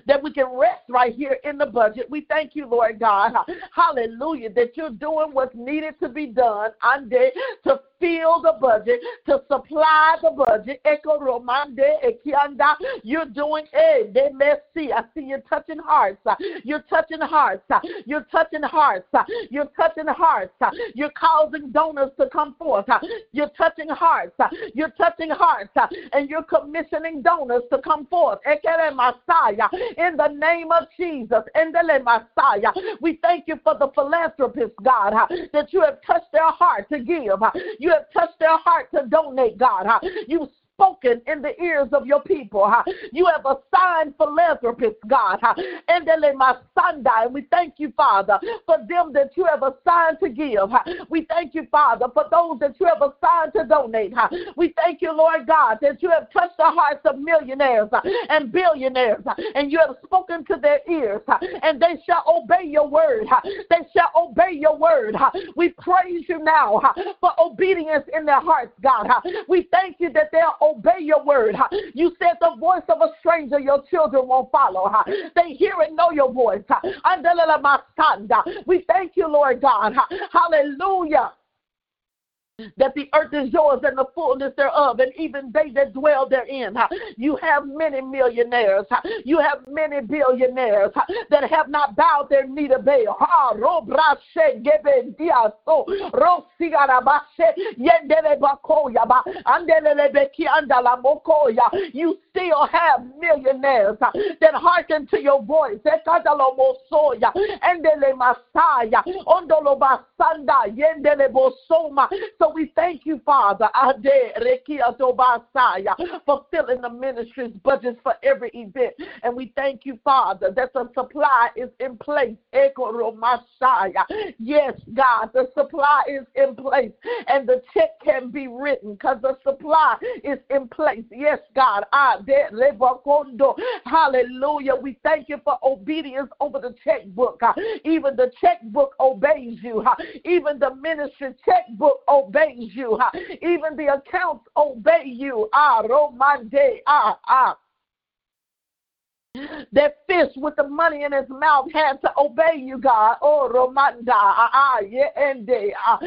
that we can rest right here in the budget. We thank you, Lord God. Hallelujah, that you're doing what's needed to be done I'm dead to fill the budget, to supply the budget. Echo Romande Ekianda, you're doing it. They may see. I see you're touching hearts. You're touching hearts. You're touching hearts. You're touching hearts. You're causing donors to come forth. You're touching hearts. You're touching hearts. And you're commissioning donors to come forth. Messiah. In the name of Jesus. Messiah. We thank you for the philanthropists, God, that you have touched their heart to give. You have touched their heart to donate, God. You spoken in the ears of your people. You have assigned philanthropists, God. And then my son die. And we thank you, Father, for them that you have assigned to give. We thank you, Father, for those that you have assigned to donate. We thank you, Lord God, that you have touched the hearts of millionaires and billionaires, and you have spoken to their ears, and they shall obey your word. They shall obey your word. We praise you now for obedience in their hearts, God. We thank you that they'll obey your word. You said the voice of a stranger your children won't follow. They hear and know your voice. We thank you, Lord God. Hallelujah that the earth is yours and the fullness thereof, and even they that dwell therein. You have many millionaires, you have many billionaires that have not bowed their knee to Baal. You still have millionaires that hearken to your voice. So we thank you, Father, for filling the ministry's budgets for every event. And we thank you, Father, that the supply is in place. Yes, God, the supply is in place. And the check can be written because the supply is in place. Yes, God. Hallelujah. We thank you for obedience over the checkbook. Even the checkbook obeys you. Even the ministry checkbook obeys obeys you. Even the accounts obey you. Ah, Romande, ah, ah. That fish with the money in his mouth had to obey you, God. Oh, Romanda, ah, ah, ah,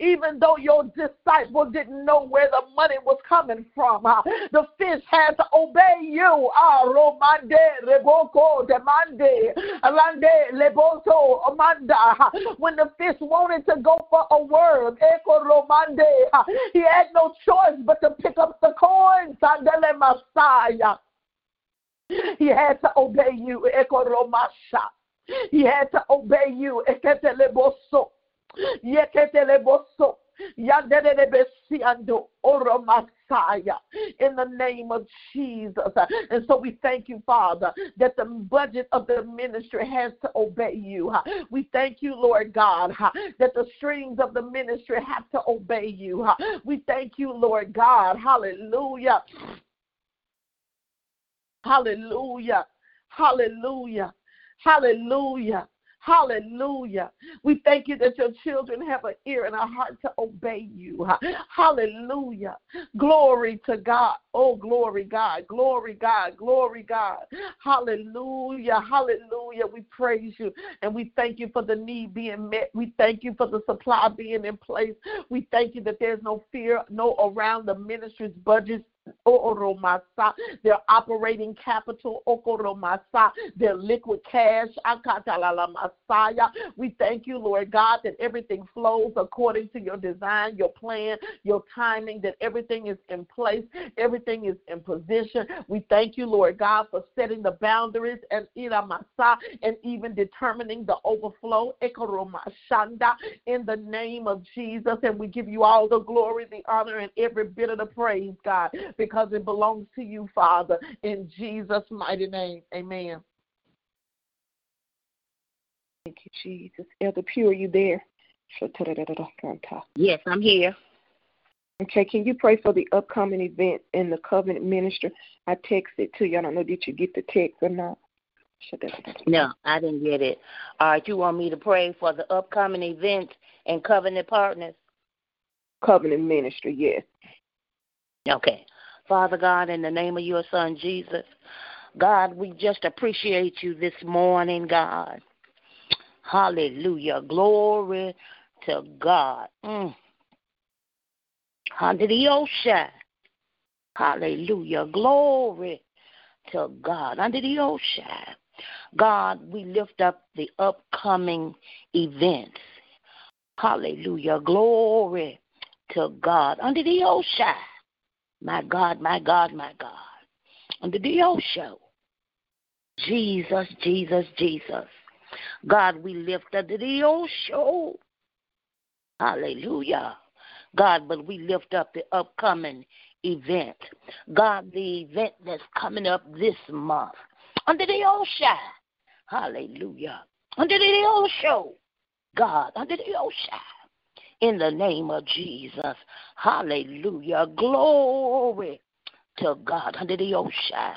Even though your disciple didn't know where the money was coming from, the fish had to obey you. Ah, Romande, Reboko, Demande, Alande, Leboto, Amanda. When the fish wanted to go for a worm, Eko Romande, he had no choice but to pick up the coins. Sandele Masai. He had to obey you. Ekoromasha. He had to obey you. Eketeleboso. Yeketeleboso. In the name of Jesus. And so we thank you, Father, that the budget of the ministry has to obey you. We thank you, Lord God, that the strings of the ministry have to obey you. We thank you, Lord God. Hallelujah Hallelujah. Hallelujah. Hallelujah. Hallelujah. We thank you that your children have an ear and a heart to obey you. Hallelujah. Glory to God. Oh, glory, God. Glory, God. Glory, God. Hallelujah. Hallelujah. We praise you and we thank you for the need being met. We thank you for the supply being in place. We thank you that there's no fear, no around the ministry's budgets Oromasa, their operating capital, Okoromasa, their liquid cash, Masaya. We thank you, Lord God, that everything flows according to your design, your plan, your timing, that everything is in place, everything is in position. We thank you, Lord God, for setting the boundaries and Iramasa and even determining the overflow, Ekoromashanda, in the name of Jesus. And we give you all the glory, the honor, and every bit of the praise, God because it belongs to you, Father, in Jesus' mighty name. Amen. Thank you, Jesus. Elder Pugh, are you there? Yes, I'm here. Okay, can you pray for the upcoming event in the covenant ministry? I texted to you. I don't know, did you get the text or not? No, I didn't get it. All right, you want me to pray for the upcoming events and covenant partners? Covenant ministry, yes. Okay. Father God, in the name of your Son, Jesus. God, we just appreciate you this morning, God. Hallelujah. Glory to God. Mm. Under the ocean. Hallelujah. Glory to God. Under the ocean. God, we lift up the upcoming events. Hallelujah. Glory to God. Under the ocean. My God, my God, my God. Under the DO show, Jesus, Jesus, Jesus. God, we lift under the DO show. Hallelujah. God, but we lift up the upcoming event. God, the event that's coming up this month. Under the ocean. Hallelujah. Under the ocean. God, under the ocean. In the name of Jesus. Hallelujah. Glory to God under the ocean.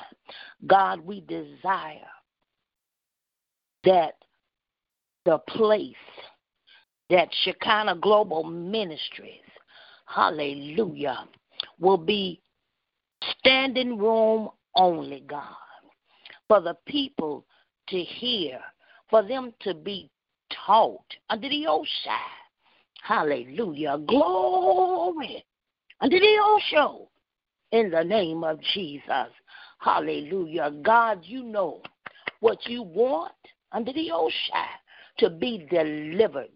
God, we desire that the place that Shekinah Global Ministries, hallelujah, will be standing room only, God, for the people to hear, for them to be taught under the ocean. Hallelujah. Glory under the ocean in the name of Jesus. Hallelujah. God, you know what you want under the ocean to be delivered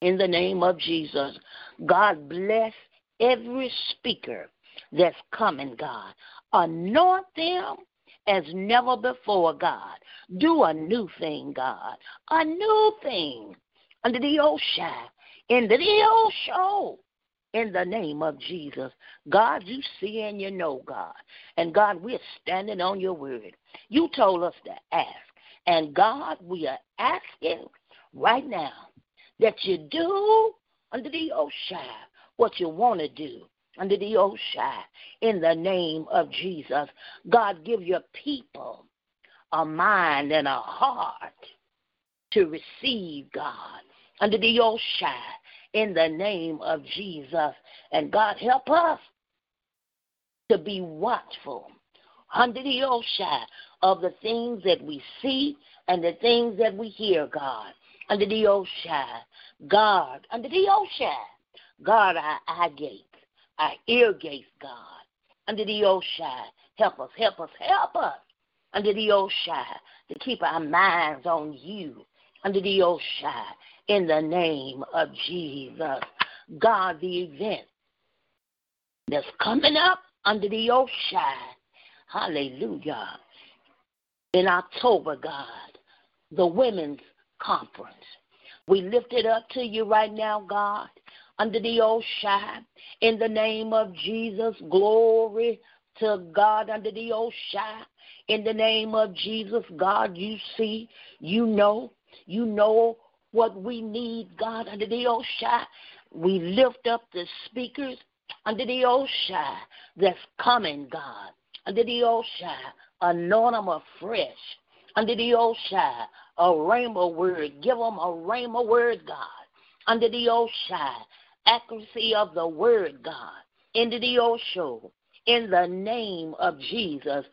in the name of Jesus. God bless every speaker that's coming, God. Anoint them as never before, God. Do a new thing, God. A new thing under the ocean, into the ocean in the name of Jesus. God, you see and you know, God. And God, we're standing on your word. You told us to ask. And God, we are asking right now that you do under the ocean what you want to do under the ocean in the name of Jesus. God, give your people a mind and a heart to receive God under the ocean in the name of Jesus. And God, help us to be watchful under the ocean of the things that we see and the things that we hear, God. Under the ocean, God, under the ocean, God, our eye gates, our ear gates, God. Under the ocean, help us, help us, help us. Under the ocean, to keep our minds on you. Under the ocean, in the name of Jesus. God, the event that's coming up under the ocean. Hallelujah. In October, God, the women's conference. We lift it up to you right now, God, under the ocean. In the name of Jesus, glory to God under the ocean. In the name of Jesus, God, you see, you know, you know what we need, God, under the ocean. We lift up the speakers under the ocean that's coming, God. Under the ocean, anoint them afresh. Under the ocean, a rainbow word. Give them a rainbow word, God. Under the ocean, accuracy of the word, God. Into the ocean, in the name of Jesus.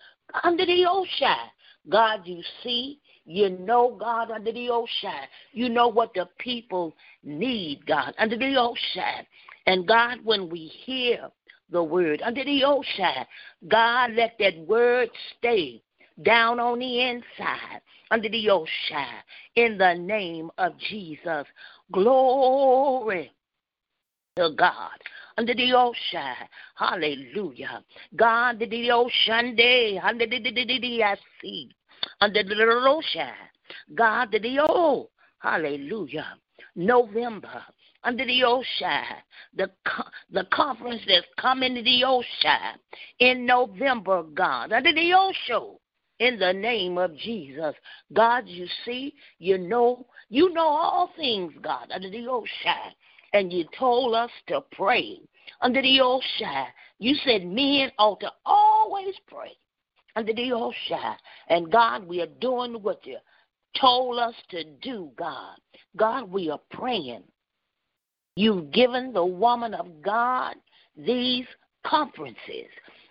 Under the ocean, God, you see, you know, God, under the ocean. You know what the people need, God, under the ocean. And God, when we hear the word under the ocean, God, let that word stay down on the inside under the ocean in the name of Jesus. Glory to God under the ocean. Hallelujah. God, the ocean day, under the sea under the ocean. God, the oh, hallelujah. November, under the ocean, the the conference that's coming to the ocean in November, God, under the ocean, in the name of Jesus. God, you see, you know, you know all things, God, under the ocean. And you told us to pray under the ocean. You said men ought to always pray under the ocean. And God, we are doing what you told us to do, God. God, we are praying. You've given the woman of God these conferences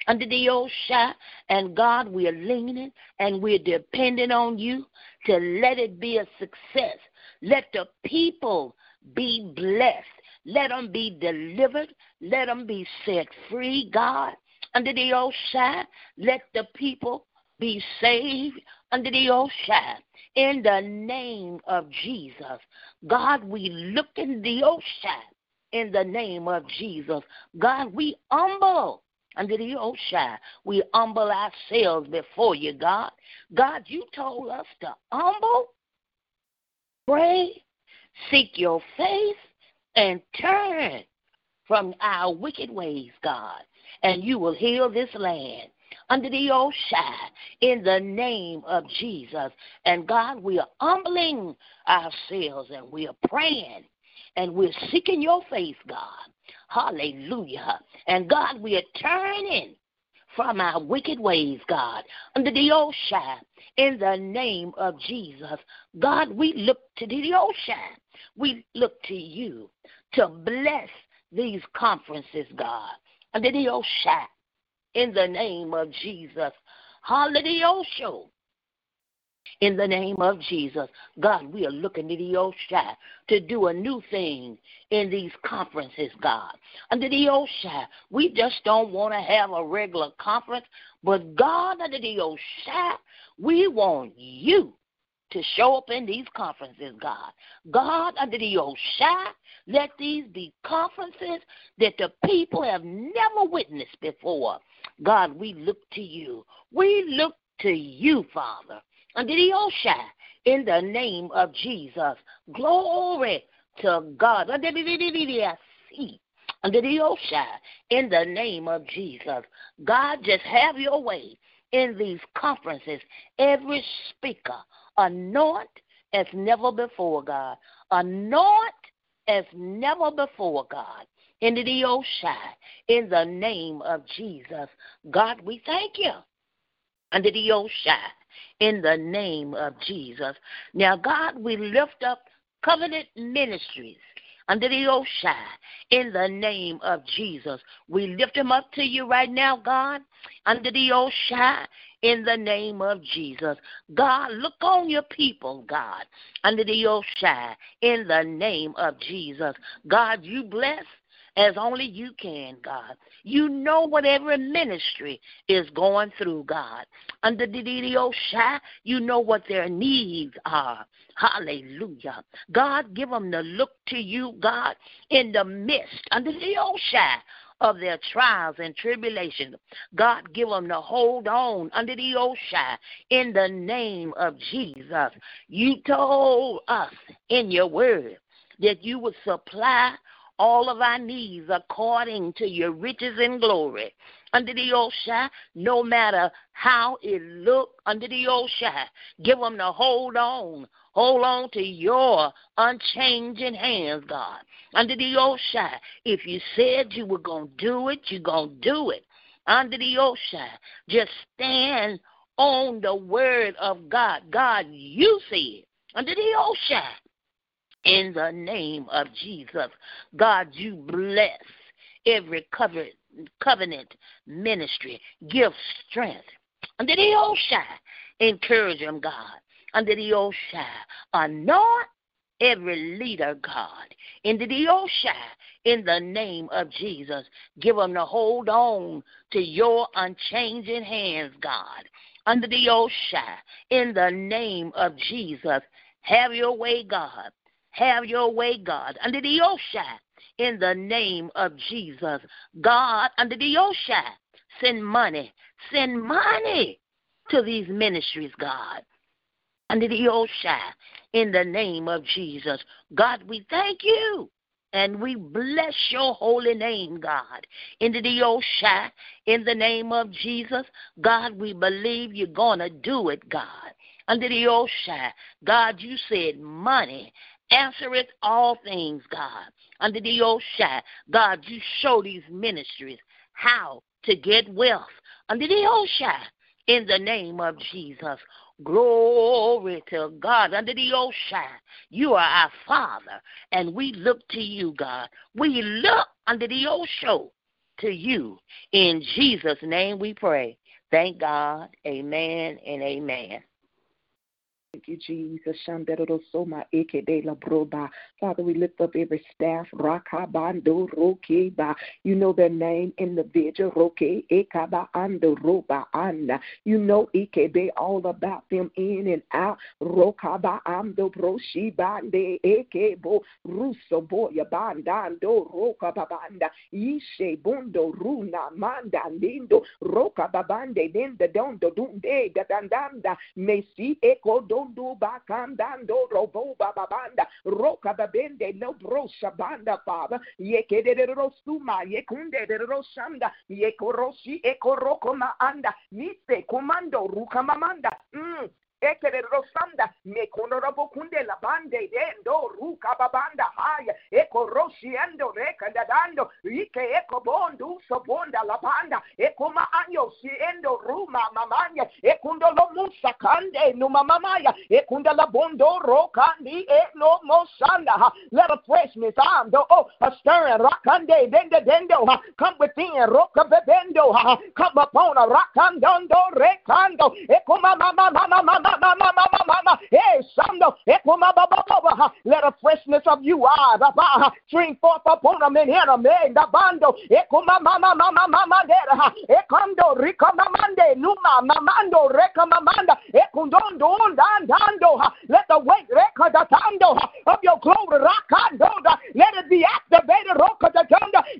under the ocean. And God, we are leaning and we're depending on you to let it be a success. Let the people be blessed. Let them be delivered. Let them be set free, God. Under the ocean, let the people be saved under the ocean. In the name of Jesus. God, we look in the ocean in the name of Jesus. God, we humble under the ocean. We humble ourselves before you, God. God, you told us to humble, pray, seek your face, and turn from our wicked ways, God, and you will heal this land under the ocean in the name of Jesus. And God, we are humbling ourselves and we are praying and we're seeking your face, God. Hallelujah. And God, we are turning from our wicked ways, God, under the ocean in the name of Jesus. God, we look to the ocean. We look to you to bless these conferences, God, in the name of Jesus. Hallelujah in the name of Jesus. God, we are looking to the ocean to do a new thing in these conferences, God. Under the ocean, we just don't want to have a regular conference, but God, under the ocean, we want you to show up in these conferences, God. God, under the ocean, let these be conferences that the people have never witnessed before. God, we look to you. We look to you, Father under the ocean in the name of Jesus. Glory to God. Under the ocean in the name of Jesus. God, just have your way in these conferences. Every speaker, anoint as never before, God. Anoint as never before, God. Into the ocean, in the name of Jesus. God, we thank you. Under the ocean, in the name of Jesus. Now, God, we lift up covenant ministries under the ocean in the name of Jesus. We lift them up to you right now, God, under the ocean in the name of Jesus. God, look on your people, God, under the ocean in the name of Jesus. God, you bless as only you can, God. You know what every ministry is going through, God. Under the DDO you know what their needs are. Hallelujah. God, give them to look to you, God, in the midst, under the ocean of their trials and tribulations. God, give them to hold on under the ocean in the name of Jesus. You told us in your word that you would supply all of our needs according to your riches and glory. Under the ocean, no matter how it look under the ocean, give them to hold on. Hold on to your unchanging hands, God. Under the ocean, if you said you were going to do it, you're going to do it. Under the ocean, just stand on the word of God. God, you said, under the ocean, in the name of Jesus. God, you bless every covenant ministry. Give strength. Under the ocean, encourage them, God. Under the ocean, anoint every leader, God. Into the ocean, in the name of Jesus. Give them to hold on to your unchanging hands, God. Under the ocean, in the name of Jesus. Have your way, God. Have your way, God, under the ocean in the name of Jesus. God, under the ocean, send money. Send money to these ministries, God. Under the ocean, in the name of Jesus. God, we thank you. And we bless your holy name, God. Into the ocean, in the name of Jesus. God, we believe you're going to do it, God. Under the ocean, God, you said money answereth all things, God. Under the ocean, God, you show these ministries how to get wealth. Under the ocean, in the name of Jesus. Glory to God. Under the ocean, you are our Father, and we look to you, God. We look under the ocean to you. In Jesus' name we pray. Thank God. Amen and amen. Thank you, Jesus. La broba. Father, we lift up every staff. Rokeba. You know their name individual. Roke ekaba ando roba. You know ekebe all about them in and out. Rokaba ando broshi bande ekebo runa manda lindo dondo dunde dondo bakandando robo babanda roka babende no brosha banda father. Yekede rosuma yekunde roshanda yekoroshi ekoroko ma anda. Niste komando ruka mamanda mm ekererosanda mekonorabokunde la bande dendo ruka babanda haya eko roshiendo reka dadando ike eko bondu sobonda la banda eko ma anyo siendo ruma mamanya ekundo lo musa kande no mamamaya ekunda la bondo rokandi e no mosanda ha. Let a freshness ando oh a stirring rakande dende dendo come within roka bebendo come upon a rakandando rekando eko mama mama mama let a freshness of you ah stream forth upon them in me da bando ekando rika mamande numa mamando ekundondo let the weight reka datando of your glory rakando let it be activated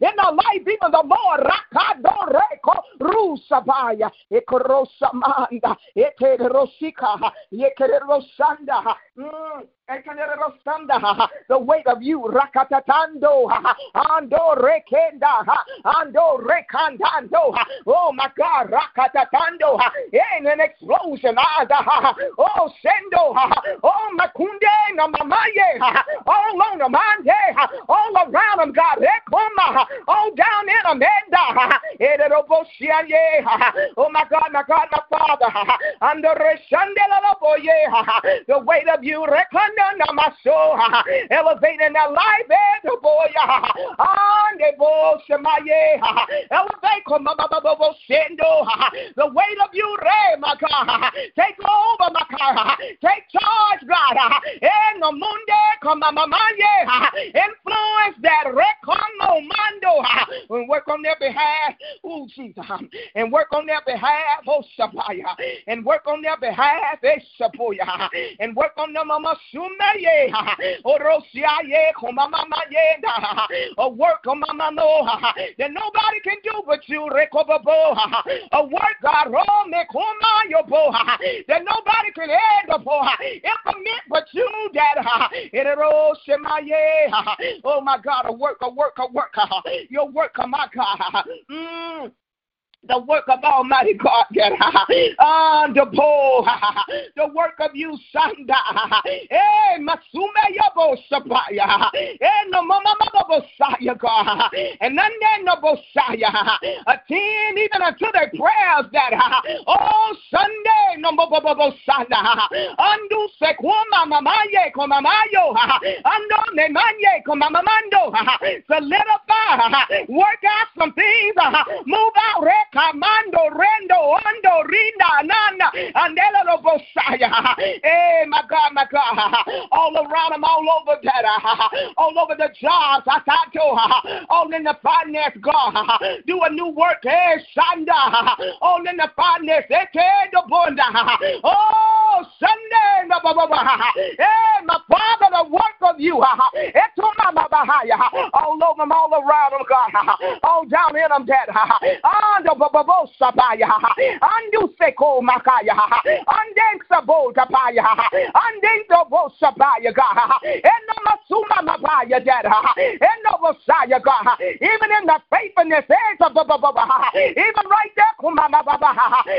in our life even the more rakando reko rusabaya ekorosa manda ekerosika yekerosanda mm. Mm, (laughs) the weight of you, rakatatando, (laughs) ando rekenda, (laughs) ando rekandando. Oh my God, rakatatando, in an explosion. Ah, oh sendo, oh makunde na mamaye, all on the mande, all around them, God, eh, rekoma, all down in amenda. Oh my God, my God, my Father, under the weight of you, rekanda my soul, elevating that life, eh, boy, elevate, the weight of you, my God, take over, my God, take charge, God, in the Munde, influence that recommando, and work on their behalf, oh Jesus, and work on their behalf, oh Sabaya, and work on their behalf, eh, Sapoya, and work on them, Mama Sumaye, (laughs) Orosiaye, Komamamaye, (laughs) a work, Komamamo, (laughs) that nobody can do but you, Rekobabo, a work, God, Rome, Komayobo, that nobody can handle, implement but you, Dad, Erosemaye, oh my God, a work, a work, a work, your work, my God. Mm the work of Almighty God, on (laughs) the pole, (laughs) the work of you, Sanda, (laughs) eh, Masume Yabo Sapaya, eh, no Mama Bosaya, God, and then no Bosaya, attend even unto their prayers that, oh, Sunday, no Bosanda, Andu Sequama Mamaye, Comamayo, Ando Nemanye, Comamando, solidify, work out some things, move out, Kamando Rendo Ando Rinda Nana Andela Bosaya. Hey, (laughs) eh, my God, my God. (laughs) All around them, all over that, (laughs) all over the jobs, I saw. all in the finance, God. Do a new work, eh, hey, Shanda. All in the finance, hey, the Bunda. Oh, Sunday, hey, my Father, the work of you. All over them, all around them, God. All down in them, Dad. Sabaya, Andu Seko Makaya, Anden Sabo Tapaya, Anden Dobo Sabaya, God, and Masuma Mabaya, Dad, and Novosaya, God, even in the faithfulness, even right there,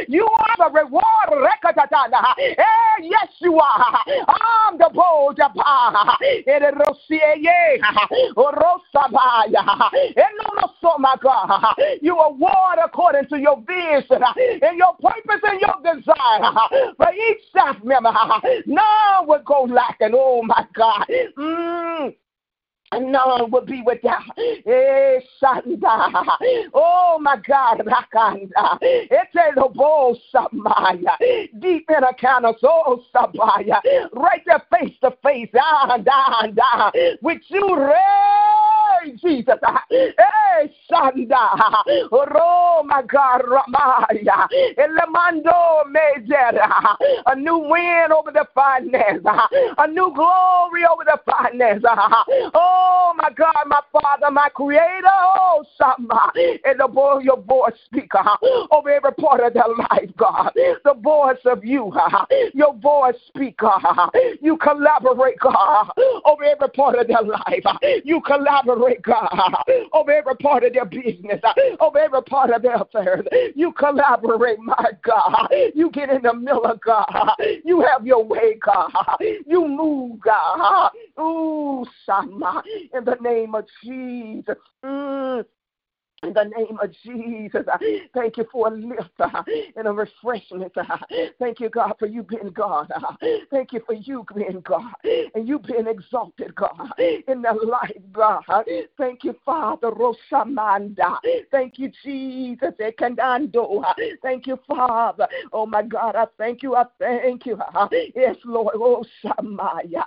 you are the reward, Rekatana, eh, yes, you are, I'm the bold Japa, and Rosie, Rosabaya, and Nomasoma, God, (laughs) you award according to your vision (laughs) and your purpose and your desire for (laughs) each staff member. None would go lacking. Oh my God. Mm. none will be without. Eh, oh my God, Rakanda. Etelobo Samaya. Deep in a kind of soul Samaya. Right there face to face. With you, Jesus. Hey, Sanda. Oh my God, Ramaya. Elemando Mejera. A new wind over the finance. A new glory over the finance. Oh, my God, my Father, my Creator, oh Sama, and the boy, your voice speaker uh, over every part of their life, God. The voice of you, uh, your voice speaker. Uh, you collaborate, God, over every part of their life. You collaborate, God, over every part of their business, over every part of their affairs. You collaborate, my God. You get in the middle of God. You have your way, God. You move, God. Ooh, Sama in the name of Jesus. Mm. In the name of Jesus, thank you for a lift uh, and a refreshment. Uh, thank you, God, for you being God. Uh, thank you for you being God and you being exalted, God, in the life, God. Thank you, Father. Rosamanda. Thank you, Jesus. Thank you, Father. Oh, my God, I thank you. I thank you. Yes, Lord. Oh, Samaya.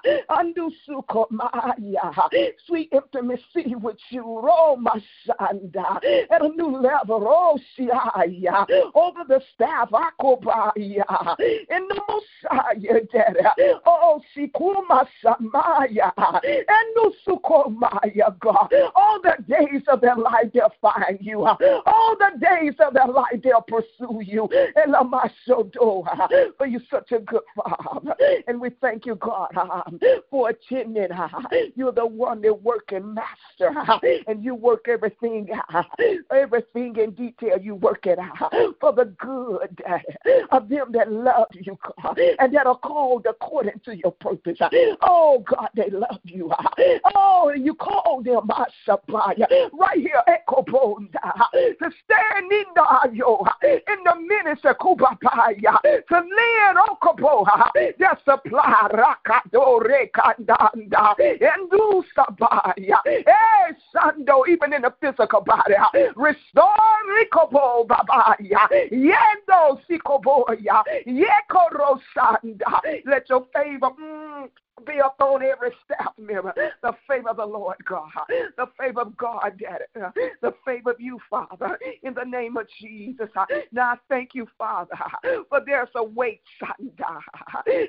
Sweet intimacy with you. Roma Sanda (laughs) at a new level. Oh, Shia, ah, over the staff, Akobaya, in the Messiah, ah. oh, Sikuma Samaya, and Nusukomaya, God. All the days of their life they'll find you. Ah. All the days of their life they'll pursue you. For you're such a good father. And we thank you, God, for attending. You're the one that working master. And you work everything (laughs) Everything in detail, you work it out for the good of them that love you, God, and that are called according to your purpose. Oh, God, they love you. Oh, you call them my supplier right here Kobonda to stand in the in the ministry Kubapaya to lean on oh, Koboha, their supply Rakadore Kandanda and do Sabaya. Sando, even in the physical body. Restore Rikobo Babaya. Yendo Sikoboya. Yekorosanda. Let your favor. Mm, be upon every staff member. The favor of the Lord God, the favor of God, Daddy, the favor of you, Father, in the name of Jesus. Now I thank you, Father, for there's a weight, Sanda,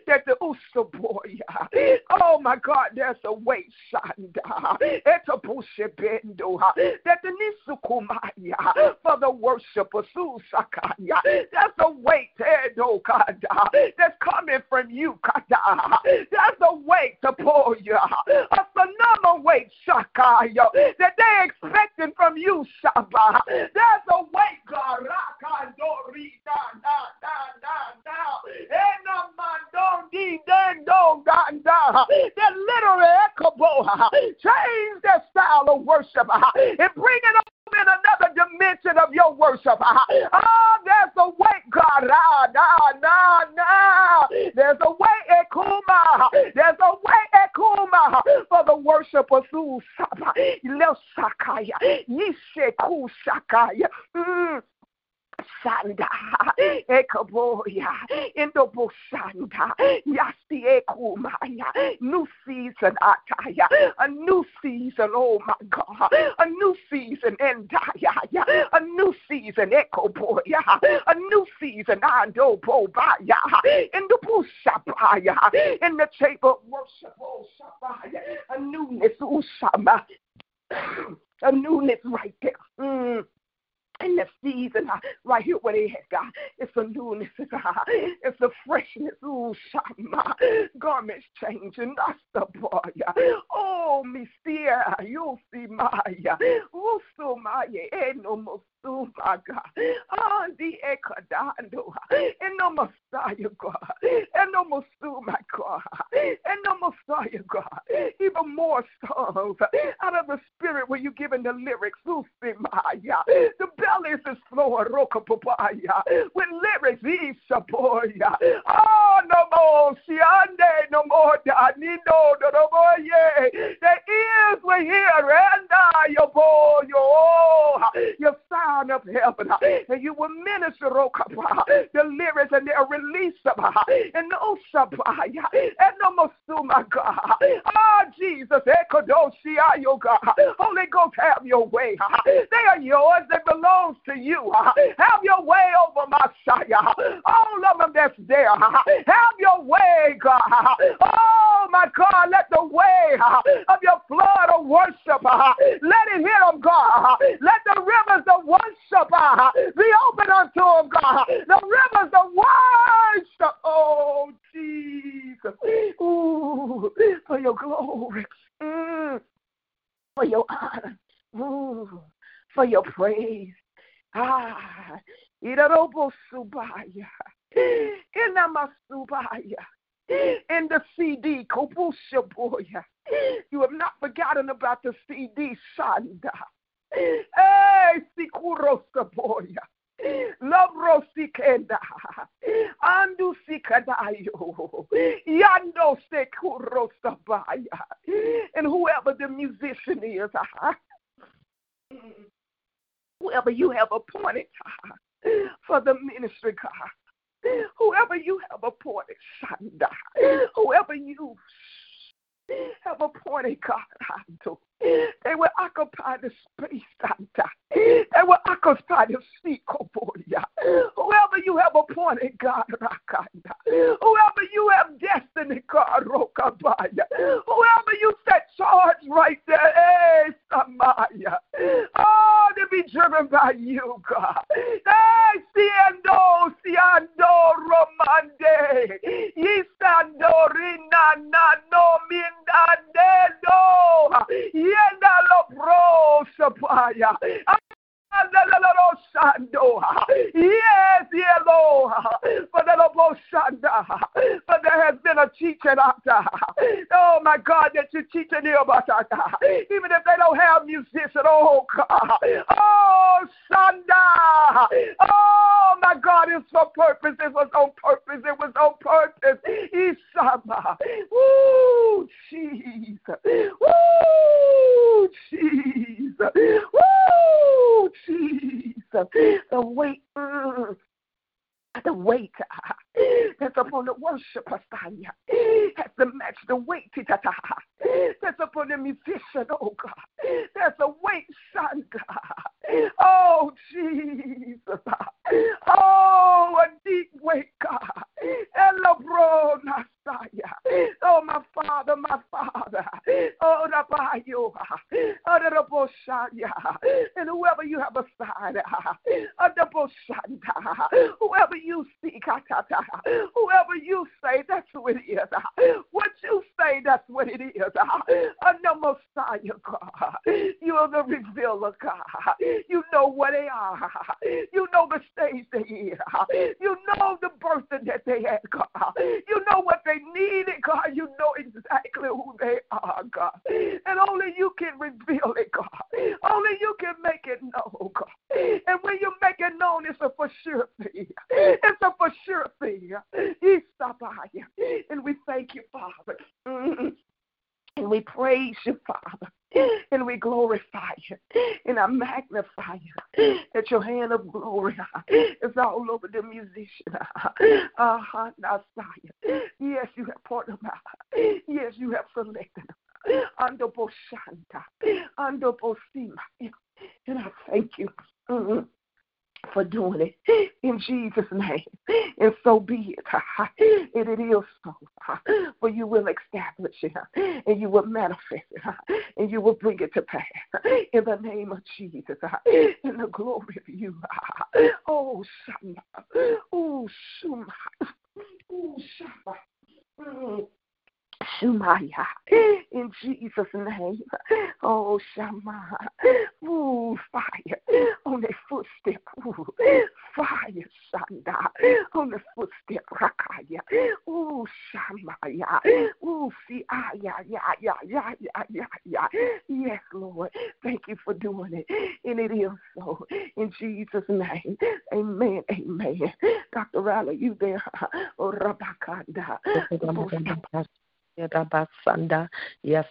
that the Usaboya. Oh my God, there's a weight, Sanda. It's a Bushibendo, that the Nisukumaya for the worshipers, Susakaya. That's a weight, eh, Edo Kada, that's coming from you, Kada. That's a weight to pull you, a phenomenal weight, Shakayo, that they expecting from you, Shaba. There's a weight, God, Rakandori, da, da, da, da, da, and a mandon, then, do, da, da, that literally echo, change their style of worship and bring it up in another dimension of your worship. Oh, there's a way, God. Ah, nah, nah, nah. There's a way, Ekuma. There's a way, Ekuma, for the worshipers who Sakaya. Yisheku Sakaya. Mm. Sanda, Ekaboya, Indobosanda, Yasti Ekumaya, new season, Ataya, a new season, oh my God, a new season, Endaya, a new season, Echo Boy, a new season, Andobobaya, oh, in the Bushapaya, in the of worship, oh a newness, oh, Ushama, a newness right there. In the season, uh, right here where they had God. It's a newness, God. It's a freshness. Ooh, shama. Uh, garments changing. That's the boy. Oh, Misia, You'll see Maya. Oh, so Maya. no more Oh my God. Ah, the Ekadando. And no Messiah, God. And no Messiah, my God. And no Messiah, God. Even more songs out of the spirit where you're giving the lyrics. Maya. The bellies is flowing, Rokapapaya, with lyrics, Isapoya. Oh, no more, Siande, no more, Danino, no more. The ears will hear, and I, your boy, your, oh your sound of heaven, and you will minister, oh, Rokapa, the lyrics, and they'll release and no Sapaya, and no more, my God. Oh, Jesus, Ekodosia, your God. Holy Ghost, have your way. They are yours, they belongs to you. (laughs) Have your way over Messiah. All of them that's there. (laughs) Have your way, God. (laughs) Oh, my God, let the way of your flood of worship, let it hit them, God. Let the rivers of worship be open unto them, God. The rivers of worship. Oh, Jesus. Ooh, for your glory. Mm, for your honor. Ooh, for your praise. Ah, Irarobo Subaya. Inamasubaya. In the CD, Kobushaboya. You have not forgotten about the CD, Sanda. Hey, Saboya. Labro sikenda. Andu sikadayo. Yando sekuro sabaya. And whoever the musician is, whoever you have appointed (laughs) for the ministry, God, whoever you have appointed, Shanda, whoever you have appointed, God, they will occupy the space, Santa. They will occupy the seat, Koboya. Whoever you have appointed, God, Rakanda. Whoever you have destined, God, Rokabaya. Whoever you set charge right there, eh, Samaya. Oh, to be driven by you, God. Yes, you have poured them out. Yes, you have selected them. Under Boshanta. Under Bosima. And I thank you. Mm-hmm for doing it in Jesus' name. And so be it. And it is so. For you will establish it and you will manifest it and you will bring it to pass in the name of Jesus. In the glory of you. Oh, Shama. Oh, Shuma. Shama. Mm. Shumaya. Eh, in Jesus' name. Oh, Shama. Ooh, fire on their footstep. Ooh, fire, Shanda. On the footstep. Rakaya. Ooh, Shamaya. Ooh, see, ah, yeah, yeah, yeah, yeah, yeah, yeah, yeah. Yes, Lord. Thank you for doing it. And it is so. In Jesus' Jesus' name. Amen. Amen. Dr. Riley, you there? (laughs) Oh, Rabakanda. Yes.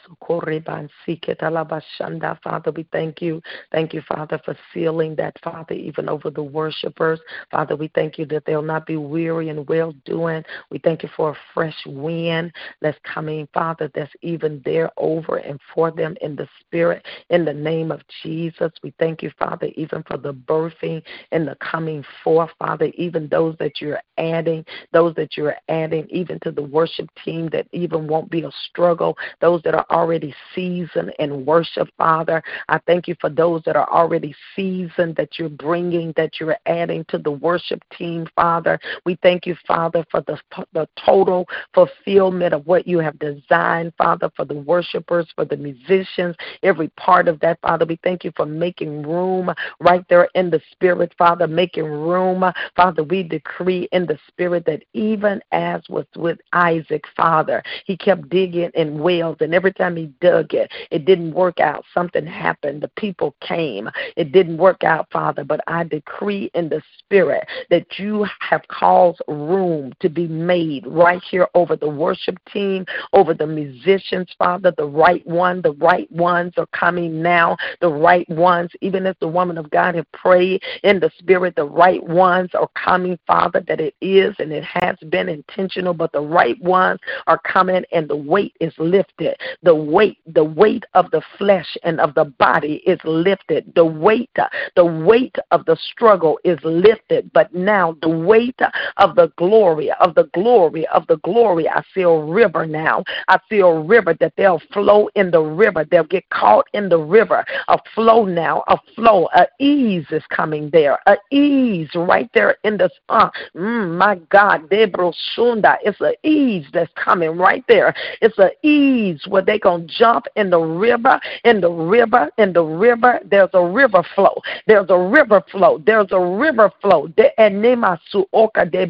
Father, we thank you. Thank you, Father, for sealing that, Father, even over the worshipers. Father, we thank you that they'll not be weary and well doing. We thank you for a fresh wind that's coming, Father, that's even there over and for them in the spirit. In the name of Jesus, we thank you, Father, even for the birthing and the coming forth, Father, even those that you're adding, those that you're adding, even to the worship team that even won't be a struggle. Those that are already seasoned in worship, Father, I thank you for those that are already seasoned that you're bringing, that you're adding to the worship team, Father. We thank you, Father, for the, the total fulfillment of what you have designed, Father, for the worshipers, for the musicians, every part of that, Father. We thank you for making room right there in the Spirit, Father, making room. Father, we decree in the Spirit that even as was with Isaac, Father, he kept digging in wells, and every time he dug it, it didn't work out. Something happened. The people came. It didn't work out, Father. But I decree in the Spirit that you have caused room to be made right here over the worship team, over the musicians, Father. The right one, the right ones are coming now. The right ones, even as the woman of God have prayed in the Spirit, the right ones are coming, Father, that it is and it has been intentional, but the right ones are coming and the weight is lifted. The weight, the weight of the flesh and of the body is lifted. The weight, the weight of the struggle is lifted. But now the weight of the glory, of the glory, of the glory, I see a river now. I see a river that they'll flow in the river. They'll get caught in the river. A flow now, a flow, a ease is coming there. A ease right there in the uh, mm, my God, Debro Sunda. It's an ease that's coming right there. It's an ease where they gonna jump in the river, in the river, in the river. There's a river flow. There's a river flow. There's a river flow. De enemasu oka de.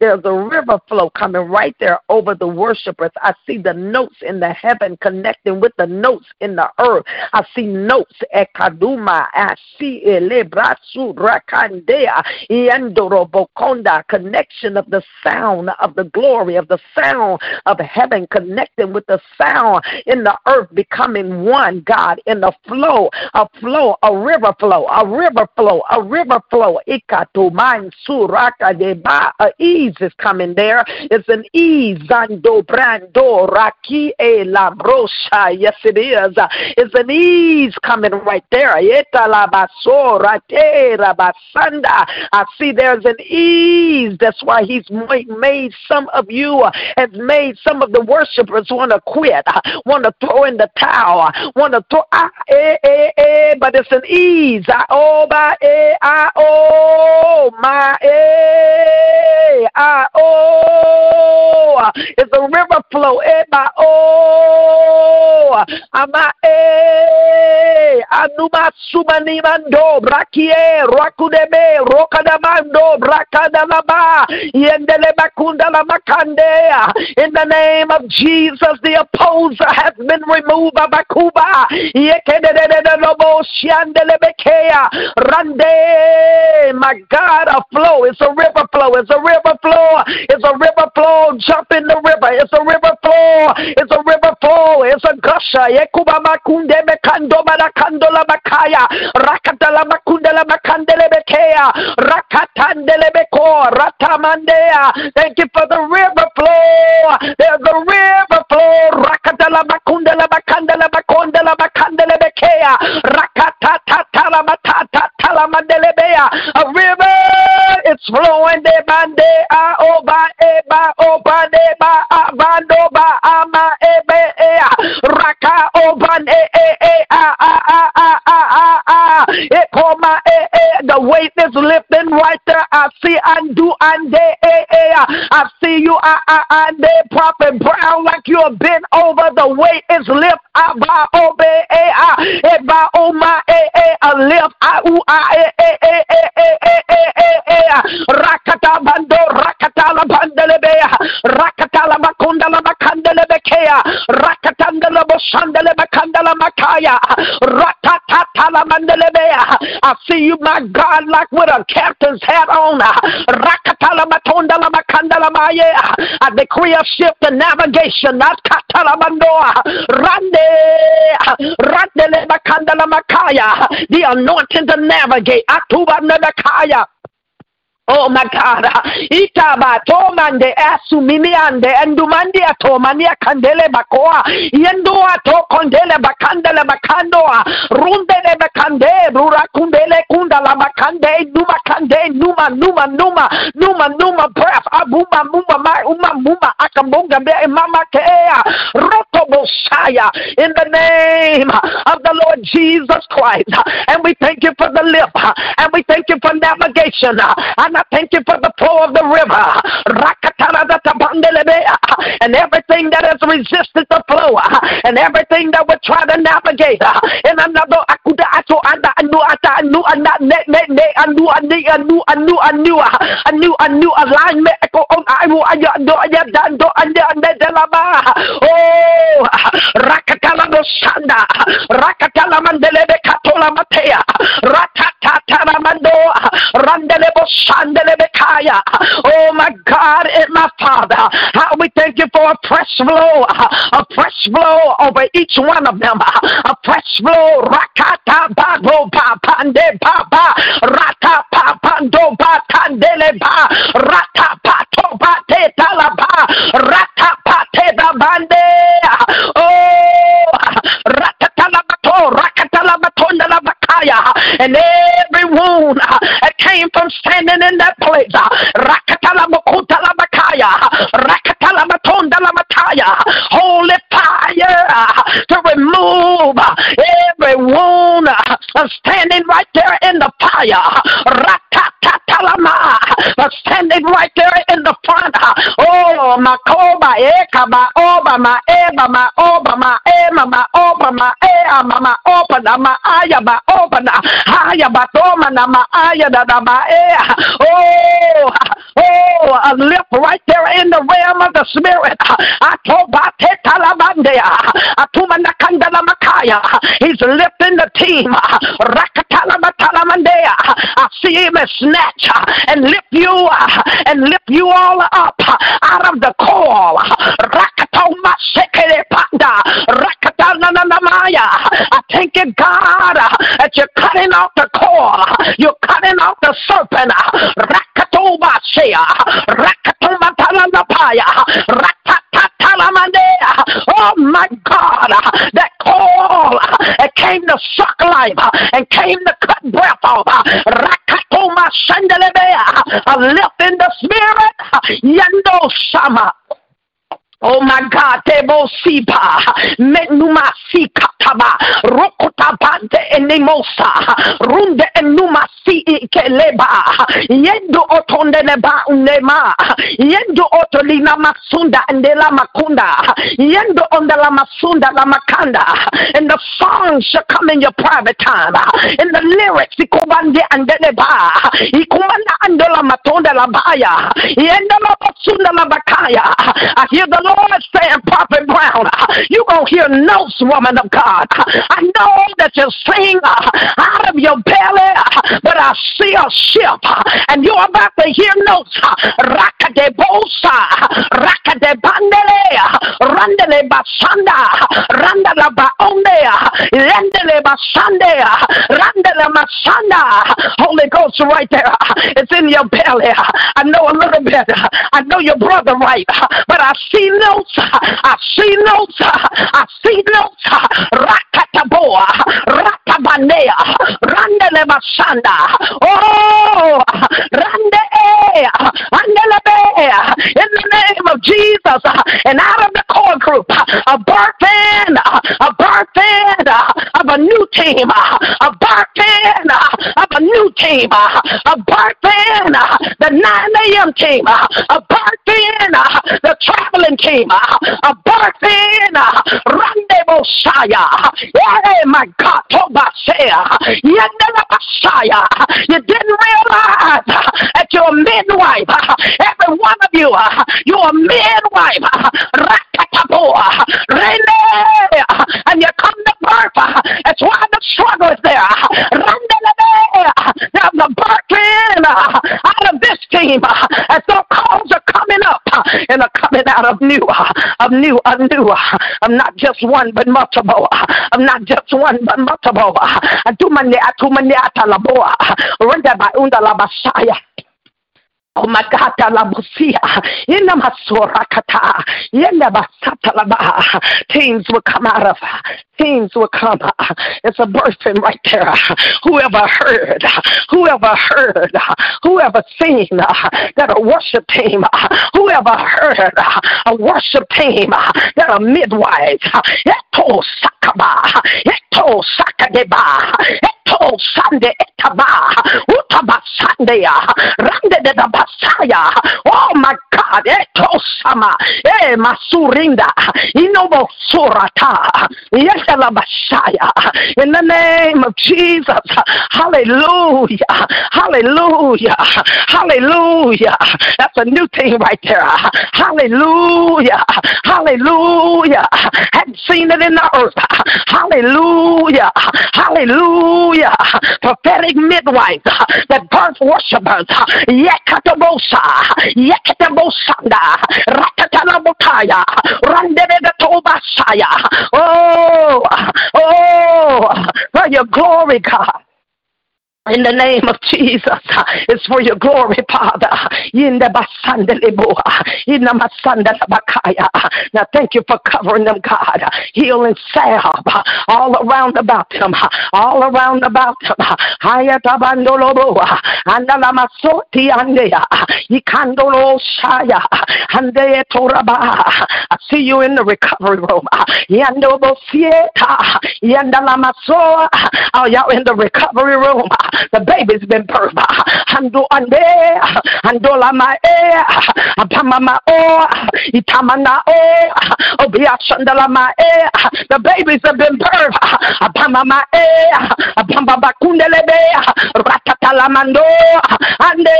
There's a river flow coming right there over the worshipers. I see the notes in the heaven connecting with the notes in the earth. I see notes ekaduma. I see ele brasu rakandea connection of the sound of the glory of the sound of heaven connecting with the sound in the earth becoming one, God, in the flow, a flow, a river flow, a river flow, a river flow. Ikatuman suraka deba. Ease is coming there. It's an ease. Zando brando raki e la. Yes, it is. It's an ease coming right there. Eta la basora te. I see there's an ease. That's why he's made some of you, has made some of the worshipers want to quit, want to throw in the towel, want to throw, ah, eh, eh, eh, but it's an ease. Ah, oh, by, eh, ah, oh, my, eh, ah, oh, it's a river flow, eh, by, oh, ama, eh, anuma sumanimando, brakie, rakudebe, rokadamando, brakadalaba, yendele bakunda la makandea. In the name of Jesus, the opposer has been removed. By Bakuba. Rande. My God, a flow. It's a river flow. It's a river flow. It's a river flow. Jump in the river. It's a river flow. It's a river flow. It's a gusher. Yekuba makunde mekando marakando la makaya. Rakata la makunda la makandele bekea. Rakatandele beko. Ratamandea. Thank you for the river flow. There's a river flow. Rakatala bakundala bakandala bakondala bakandala bekea. Rakatata talamatata talamandelebea. A river is flowing de bande a oba eba oba de ba abando ba ama ebe ea. Raka oban e e e a a a a a a a. Ekoma e e. The weight is lifting right there. I see undo ande e e. I see you uh, uh, ande prophet brown like you have been over. The weight is lift. Aba obe e a. Eba oma e e. A lift. A u a rakata bando rakata la rakata la makunda la makandelebekea rakatanda la boshandele bakanda la makaya rakata la mandelebea I see you my God like with a captain's hat on. Rakata la matonda la makanda la I decree a shift in navigation. Not katala mandoa rande rande le bakanda makaya the anointing to navigate. Atuba Nebekaya. Oh my God. Itaba tomande asumimiande endumandi atomania kandele bakoa. Yendua to kondele bakandele bakandoa. Rundele bakande rura kundele kunda la bakande numa kande numa numa numa numa numa breath. Abuma muma ma uma muma akamunga mama kea. Messiah in the name of the Lord Jesus Christ. And we thank you for the lip. And we thank you for navigation. And I thank you for the flow of the river. And everything that has resisted the flow and everything that would try to navigate in another alignment oh rakatala dosanda rakatala mandele be katola matea rakatata mando randele bo Oh my God and my Father, how we thank you for a fresh flow, a fresh flow over each one of them, a fresh flow. Rakata babo pa pa rata pa pando pa rata pa to te talaba rata pa te. And every wound uh, that came from standing in that place. Uh, holy fire uh, to remove every wound standing right there in the fire. Standing right there in the front. Oh, my koba, eh, eka, my oba, my eba, my oba, my ema, my oba, my ea, my open, my aya, my open, aya, my toma, my aya, my ea. Oh, oh, a lift right there in the realm of the spirit. He's lifting the team. I see him snatch and lift you and lift you all up out of the coil. I thank you, God, that you're cutting off the cord. You're cutting off the serpent. Oh my God, that call that came to suck life and came to cut breath off. Rakatoma Shandelebea, a lift in the spirit. Yendo Sama. Oh my God, Tebo Sipa, Menuma Sikataba, Rokotabante Enemosa, uh, Runde Enuma Si eh, Keleba, Yendo Otonde Neba Unema, Yendo Otolina Masunda and la Makunda, Yendo on the la Masunda la Makanda, and the songs shall come in your private time, and the lyrics, Ikubande and Deneba, Ikumanda and la Matonda la Baya, Yendo la Masunda la Bakaya. I hear the Lord Lord saying, Prophet Brown, you're going to hear notes, woman of God. I know that you sing out of your belly, but I see a ship, and you're about to hear notes. Raka de bosa, raka de bandele, randele basanda, randala baonde, lendele basande, randele masanda. Holy Ghost right there. It's in your belly. I know a little bit. I know your brother right, but I see notes. I see notes. I see notes. Rakataboa. Ratabanea. Randele Basanda. Oh, Rande. In the name of Jesus. And out of the core group, a birthing, a birthing of a new team, uh, a birthing uh, of a new team, uh, a birthing the 9 a.m. team, a birthing the traveling team, a birthing rendezvous Shaya. Yeah, my God, Tobashaya. Messiah. You didn't realize that you're a midwife. Every one of you, you're a midwife and you come to birth. That's why the struggle is there. Now the birthing out of this team as though calls are coming up and are coming out of new, of new, of new. I'm not just one but multiple. I'm not just one but multiple. Renda by under la basaya. Oh my God, Talabusia, Yena Masorakata, Yena Basatalaba, teams will come out of, teams will come. It's a birthing right there. Whoever heard, whoever heard, whoever seen that a worship team, whoever heard a worship team that a midwife, Eto Sakaba, Eto Sakadeba, Eto Sande Etaba, Utaba Sandea, Rande de the Basaya. Oh my God, Eto Sama, Eh Masurinda, Inobo Surata, Yesela In the name of Jesus, Hallelujah, Hallelujah, Hallelujah. That's a new thing right there. Hallelujah, Hallelujah. Hadn't seen it in the earth. Hallelujah, Hallelujah. Prophetic midwives that birth worshipers. Yekatabosa, Yekatabosanda, Rakatanabotaya, Randedetobasaya. Oh, oh, for your glory, God. In the name of Jesus, it's for your glory, Father. In the basandeleboa, in the masandelabakaya. Now, thank you for covering them, God. Healing salve all around about them, all around about them. Hayatabandoloboa, andalamasoti andea, ikandolo shaya, andea toraba. I see you in the recovery room. Yandobo sieta, yandalamasoa. Oh, y'all in the recovery room. The baby's been birthed. Ande, e, o, o, e. The babies have been birthed. Apama ma e, apama bakunde lebe, ratata la ande,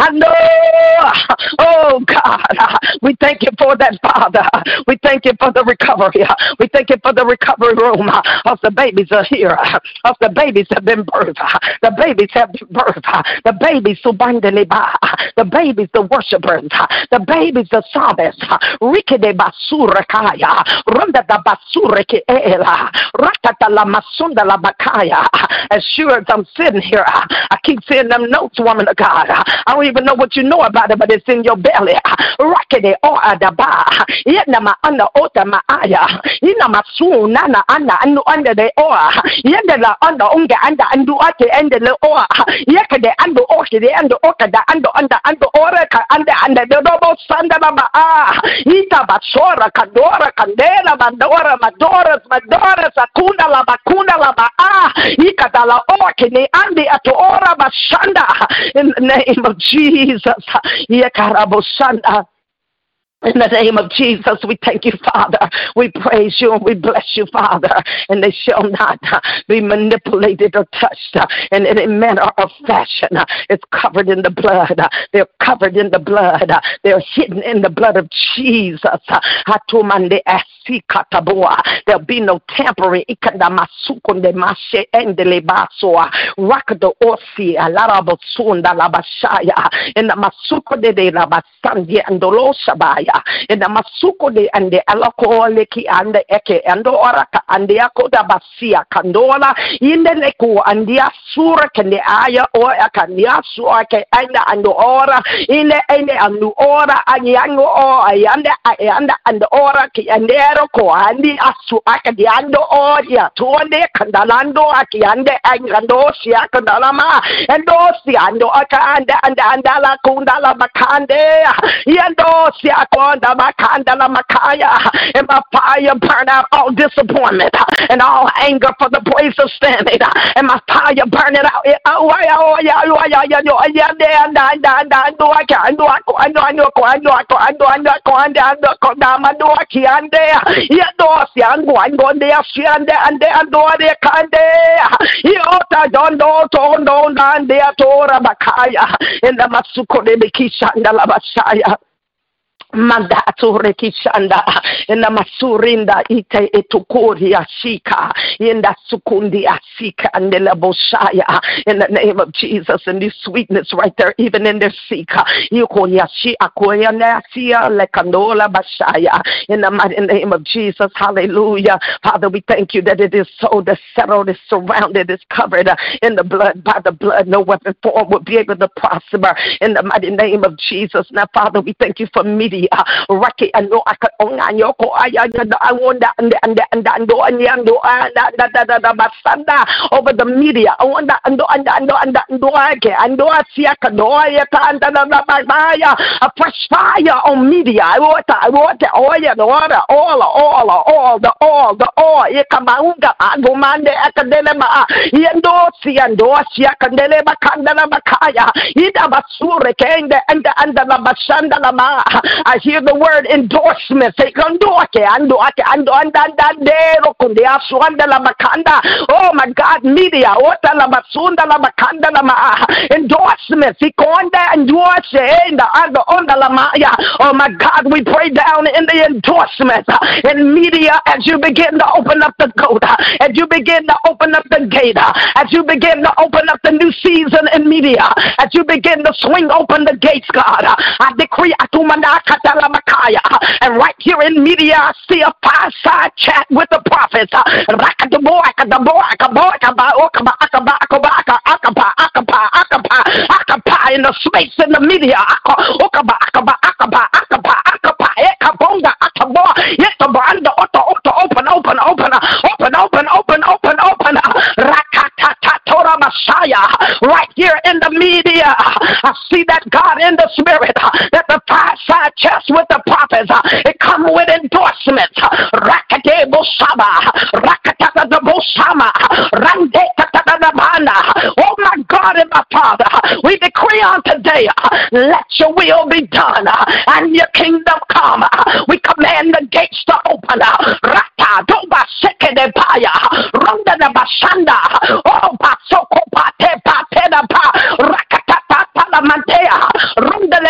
ando. Oh God, we thank you for that, Father. We thank you for the recovery. We thank you for the recovery room. Of the babies are here. Of the babies have been birthed. The babies have birthed. The babies subandeleba. The babies, the worshipers. The babies, the psalmists. Rikede basurakaya. Ronda da basureke ela. Rakata la masunda la bakaya. As sure as I'm sitting here, I keep seeing them notes, woman of God. I don't even know what you know about it, but it's in your belly. Rakede o adaba. Yena ma anda ota ma aya. Ina masu nana anda anu anda de oa. Yenda la anda unga anda andu ate ende le oa. Yeka de ando oke de ando oka da ando anda ando ora ka anda anda de dobo sanda la ba a. Ita basora kandora kandela mandora madora madora sakunda la bakunda la ba a. Ika da la oke ne andi ato ora bashanda. In the name of Jesus. Yeka rabo sanda. In the name of Jesus, we thank you, Father. We praise you and we bless you, Father. And they shall not be manipulated or touched in any manner or fashion. It's covered in the blood. They're covered in the blood. They're hidden in the blood of Jesus. There'll be no tampering. In the masuko de de labasandi andolo shabaya. In the masuko de ande alakooleki ande eke ando oraka ande akoda basia kandola. Inde leku andia sura kende aya o akandia sura ke anda ando ora. Inde ende andu ora anyango o ayande ayanda ando ora ki andero ko andi asu akadi ando oria tuande kandalando aki ande angando sia kandalama endo sia ando aka anda anda andala kundala makande yendo sia konda makandala makaya and my fire burn out all disappointment and all anger for the place of standing and my fire burn it out. In the masuko de basaya Manda atureki shanda ina masurinda ite etukuri ashika inda sukundi asika andela boshaya. In the name of Jesus and this sweetness right there even in their sika. Yukonya shi akoya nasia lekandola bashaya. In the mighty name of Jesus hallelujah. Father we thank you that it is so the settled is surrounded is covered in the blood by the blood. No weapon form will be able to prosper. In the mighty name of Jesus. Now Father we thank you for media raki ano aka onganyo ko aya da awonda and and and ando anyando da da da da da basanda over the media awonda ando ando ando ando ando ake ando asia ka do ya ka anda da da baya a fresh fire on media I want I want oil the water all all all the all the all ye kamaunga agomande akadele ma yendo si ando asia kandele bakanda na bakaya ida basure kende anda anda la basanda la ma I hear the word endorsement. Oh my God, media. Endorsements. Oh my God, we pray down in the endorsements in media as you begin to open up the code, as you begin to open up the gate, as you begin to open up the new season in media, as you begin to swing open the gates, God. I decree atumanda katala Makaya. And right here in media, I see a fireside chat with the prophets. In the space in the media, open, open, open, open, open, open. Messiah. Right here in the media, I see that God in the spirit, that the five-side chest with the prophets, it come with endorsements. Rakate Bosaba, Rakatata the Bosama, Rande Tatanabana. Oh my God and my Father, we decree on today, let your will be done and your kingdom come. We command the gates to open. Rata Doba Sekede Paya, Ronda Basanda,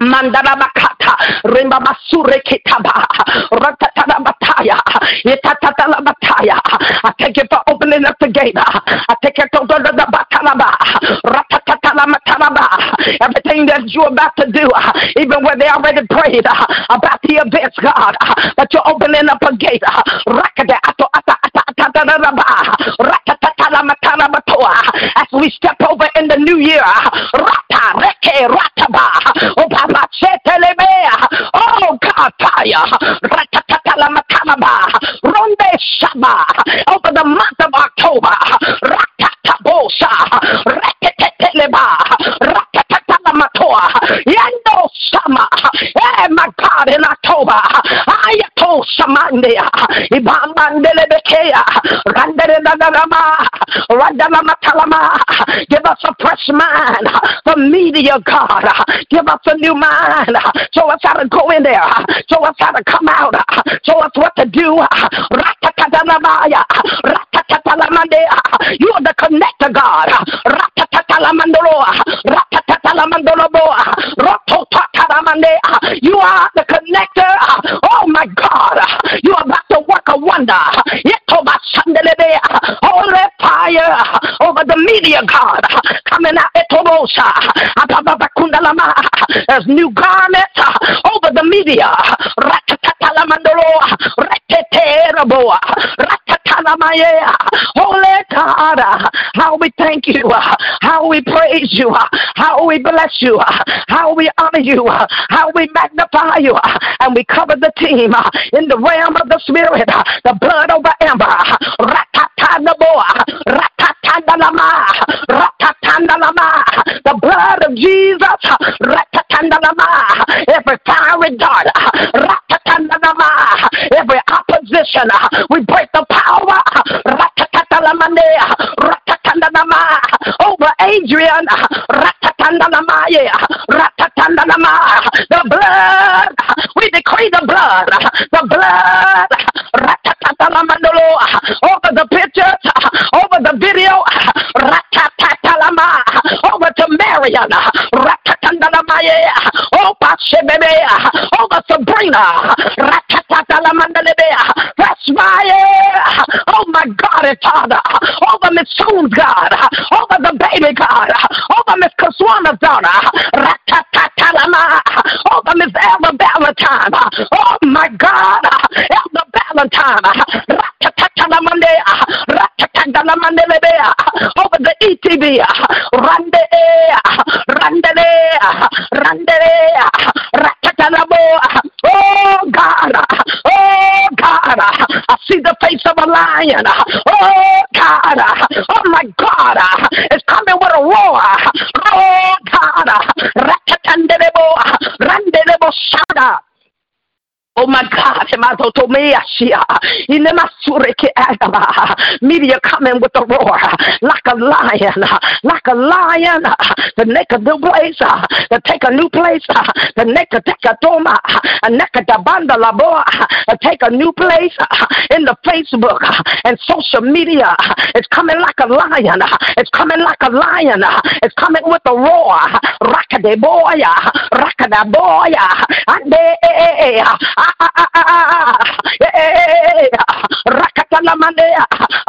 Makata, Rimba Masure Kitaba, Ratatana Bataya, Itatala Bataya. I thank you for opening up the gate. I take you to the Batalaba, Ratatala Matalaba. Everything that you're about to do, even when they already prayed about the events, God, that you're opening up a gate. Rakade ato ata ata ata batoa. As we step over in the new year, Reke Rataba, Obaba Chetelemea, Oh Kataya, Ratatalamakaba, Ronde Shaba, over the month of October, Ratatabosa, Reketeleba, Ratatalamatoa, Yendo Shama, Eh, my God, and October. Ayato samandea. Ibamandele bekea. Randere dadadama. Randama matalama. Give us a fresh mind for media, God. Give us a new mind. Show us how to go in there. Show us how to come out. Show us what to do. Ratatalamaya. Ratatatalamandea. You are the connector, God. Ratatatalamandoloa. Ratatatalamandoloboa. Rototatalamandea. Uh, you are the connector. Uh, oh my God. Uh, you are about to work a wonder. Yetobasandelebea. Holy fire over the media, God. Coming out. There's new garments over the media. Holy God. How we thank you. How we praise you. How we bless you. How we honor you. How we magnify you. Uh, and we cover the team uh, in the realm of the spirit. Uh, the blood over Amber. The blood of Jesus. Every fiery dart. Every opposition. We break the power the blood. We decree the blood. The blood. Over the pictures, over the video, over to Marion, over oh, Shebebe, over Sabrina, that's my oh my God and Father, over Miss Sue's God, over the baby God, over Miss Kaswana's daughter, Oh, over Miss Elder Valentine. Oh my God, Elder Valentine. Over the ETV, Rande, eh. Rande, eh. Rande, eh. Oh God, oh God, I see the face of a lion. Oh God, oh my God, it's coming with a roar. Oh God, Rakatandelebo, Randelebo Shada. Oh my God, media coming with a roar like a lion, like a lion to make a new place, to take a new place, to make a take a banda laboa, to take a new place in the Facebook and social media. It's coming like a lion, it's coming like a lion, it's coming with a roar. Raka de boya, raka da boya,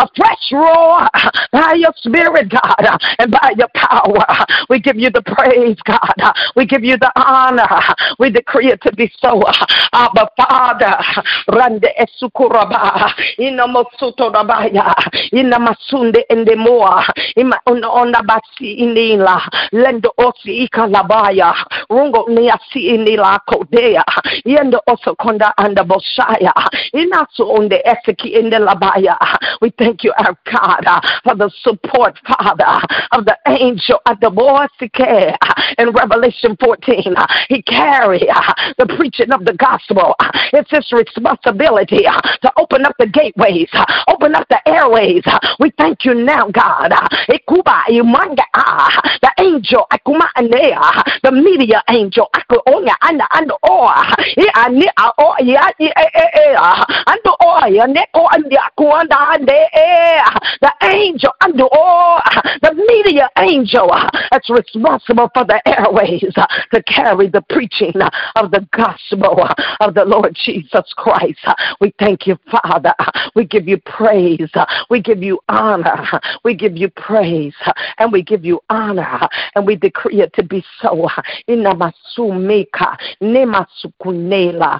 a fresh roar by your spirit, God, and by your power. We give you the praise, God. We give you the honor. We decree it to be so. Abba, Father, Rande Esukuraba, Inamosuto Rabaya, Inamasunde Endemoa, Ima Onabasi Inila, Lendo Osi Ikalabaya, Rungo Niasi Inila Kodea, Yendo Oso Konda and the Bosaya, Inasu on the Eseki in the Labaya. We thank you, our God, for the support, Father, of the angel at the Boasike in Revelation 14. He carried the preaching of the gospel. It's his responsibility to open up the gateways, open up the airways. We thank you now, God. Ikuba imanga the angel akuma anea, the media angel aku onya anda anda oa. Ya oa ya neko andi aku anda ande e. The angel ando oa, the media angel that's responsible for the airways to carry the preaching of the gospel of the Lord Jesus Christ. We thank you, Father. We give you praise. We give you honor. We give you praise. And we give you honor. And we decree it to be so. Inamasumeka, nemasukunela,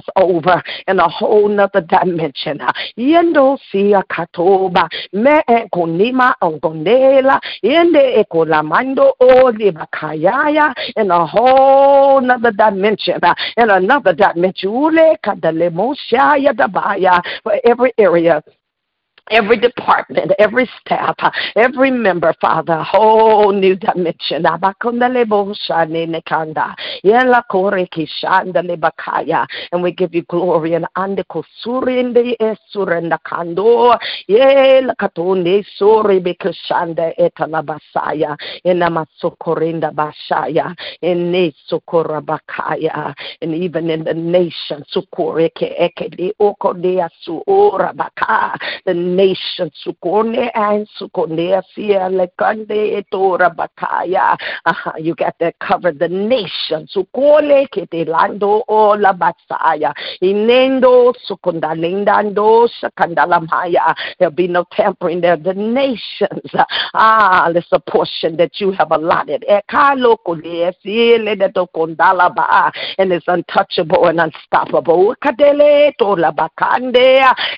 over in a whole nother dimension. Yendo sia katoba, me konima ongonela, yende ekolamando o libakayaya, in a whole nother dimension, in another dimension. For every area every department, every staff, every member, Father, whole new dimension. And we give you glory and basaya. And even in the nation. The nation. Sukone and Sukone Lekande Etora Bakaya. You got that covered. The nation. Sukole Ketelando Ola Basaya. Inendo Sukundalindando Sakandalamaya. There'll be no tampering there. The nations. Ah, a portion that you have allotted. And it's untouchable and unstoppable.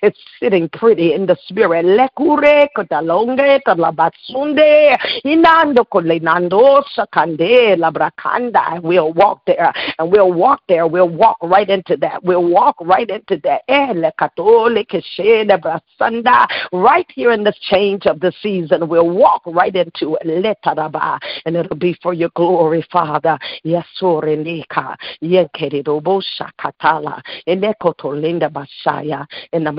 It's sitting pretty in the spirit. Lekure kotalonge talabatsunde inando kolenando sakande labrakanda. We'll walk there and we'll walk there. We'll walk right into that. We'll walk right into that. Eh, lekatole keshe lebrasanda. Right here in this change of the season, we'll walk right into it. Letaraba. And it'll be for your glory, Father. Yes, Sorenika. Yenkeridobo Shakatala. Enekotolinda Bashaya. In the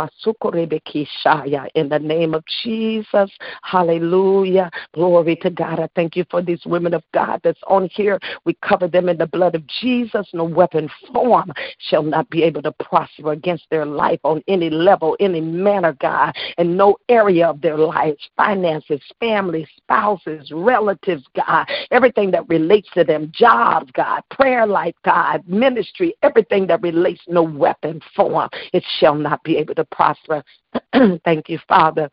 In the name of Jesus. Hallelujah. Glory to God. I thank you for these women of God that's on here. We cover them in the blood of Jesus. No weapon form shall not be able to prosper against their life on any level, any manner, God, and no area of their lives, finances, family, spouses, relatives, God, everything that relates to them, jobs, God, prayer life, God, ministry, everything that relates, no weapon form, it shall not be able to prosper. (clears throat) Thank you, Father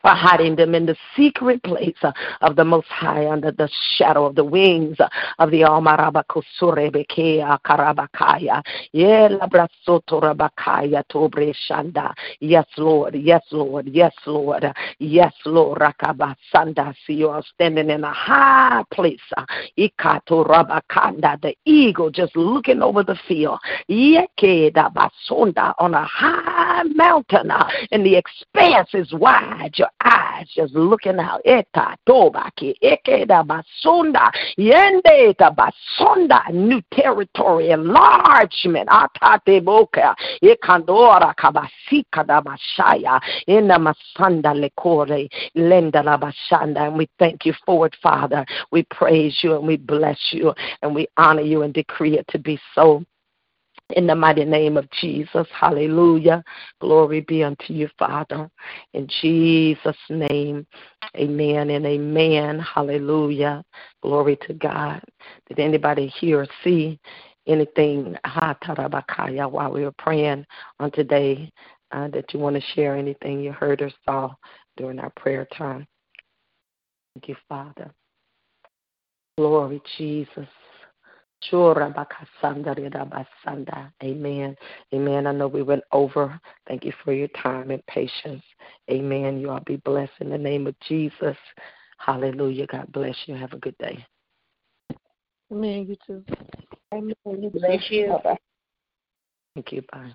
for hiding them in the secret place uh, of the Most High under the shadow of the wings uh, of the Almarabakusurebekea Karabakaya. Yelabrasotorabakaya Tobreshanda. Yes, Lord. Yes, Lord. Yes, Lord. Yes, Lord. Rakabasanda. See you are standing in a high place. uh, Ikatorabakanda. The eagle just looking over the field. Yeke Yekedabasonda on a high mountain. And the expanse is wide. Your eyes just looking out. Eta tobaki ekeda basunda yende basunda new territory enlargement. Atate boka ekandora kabasika da bashaya ina masanda lekore lenda la bashanda. And we thank you for it, Father. We praise you and we bless you and we honor you and decree it to be so. In the mighty name of Jesus, hallelujah. Glory be unto you, Father. In Jesus' name, amen and amen. Hallelujah. Glory to God. Did anybody hear or see anything while we were praying on today uh, that you want to share anything you heard or saw during our prayer time? Thank you, Father. Glory, Jesus. Amen. Amen. I know we went over. Thank you for your time and patience. Amen. You all be blessed in the name of Jesus. Hallelujah. God bless you. Have a good day. Amen. You too. Amen. Bless you. Bye-bye. Thank you. Bye.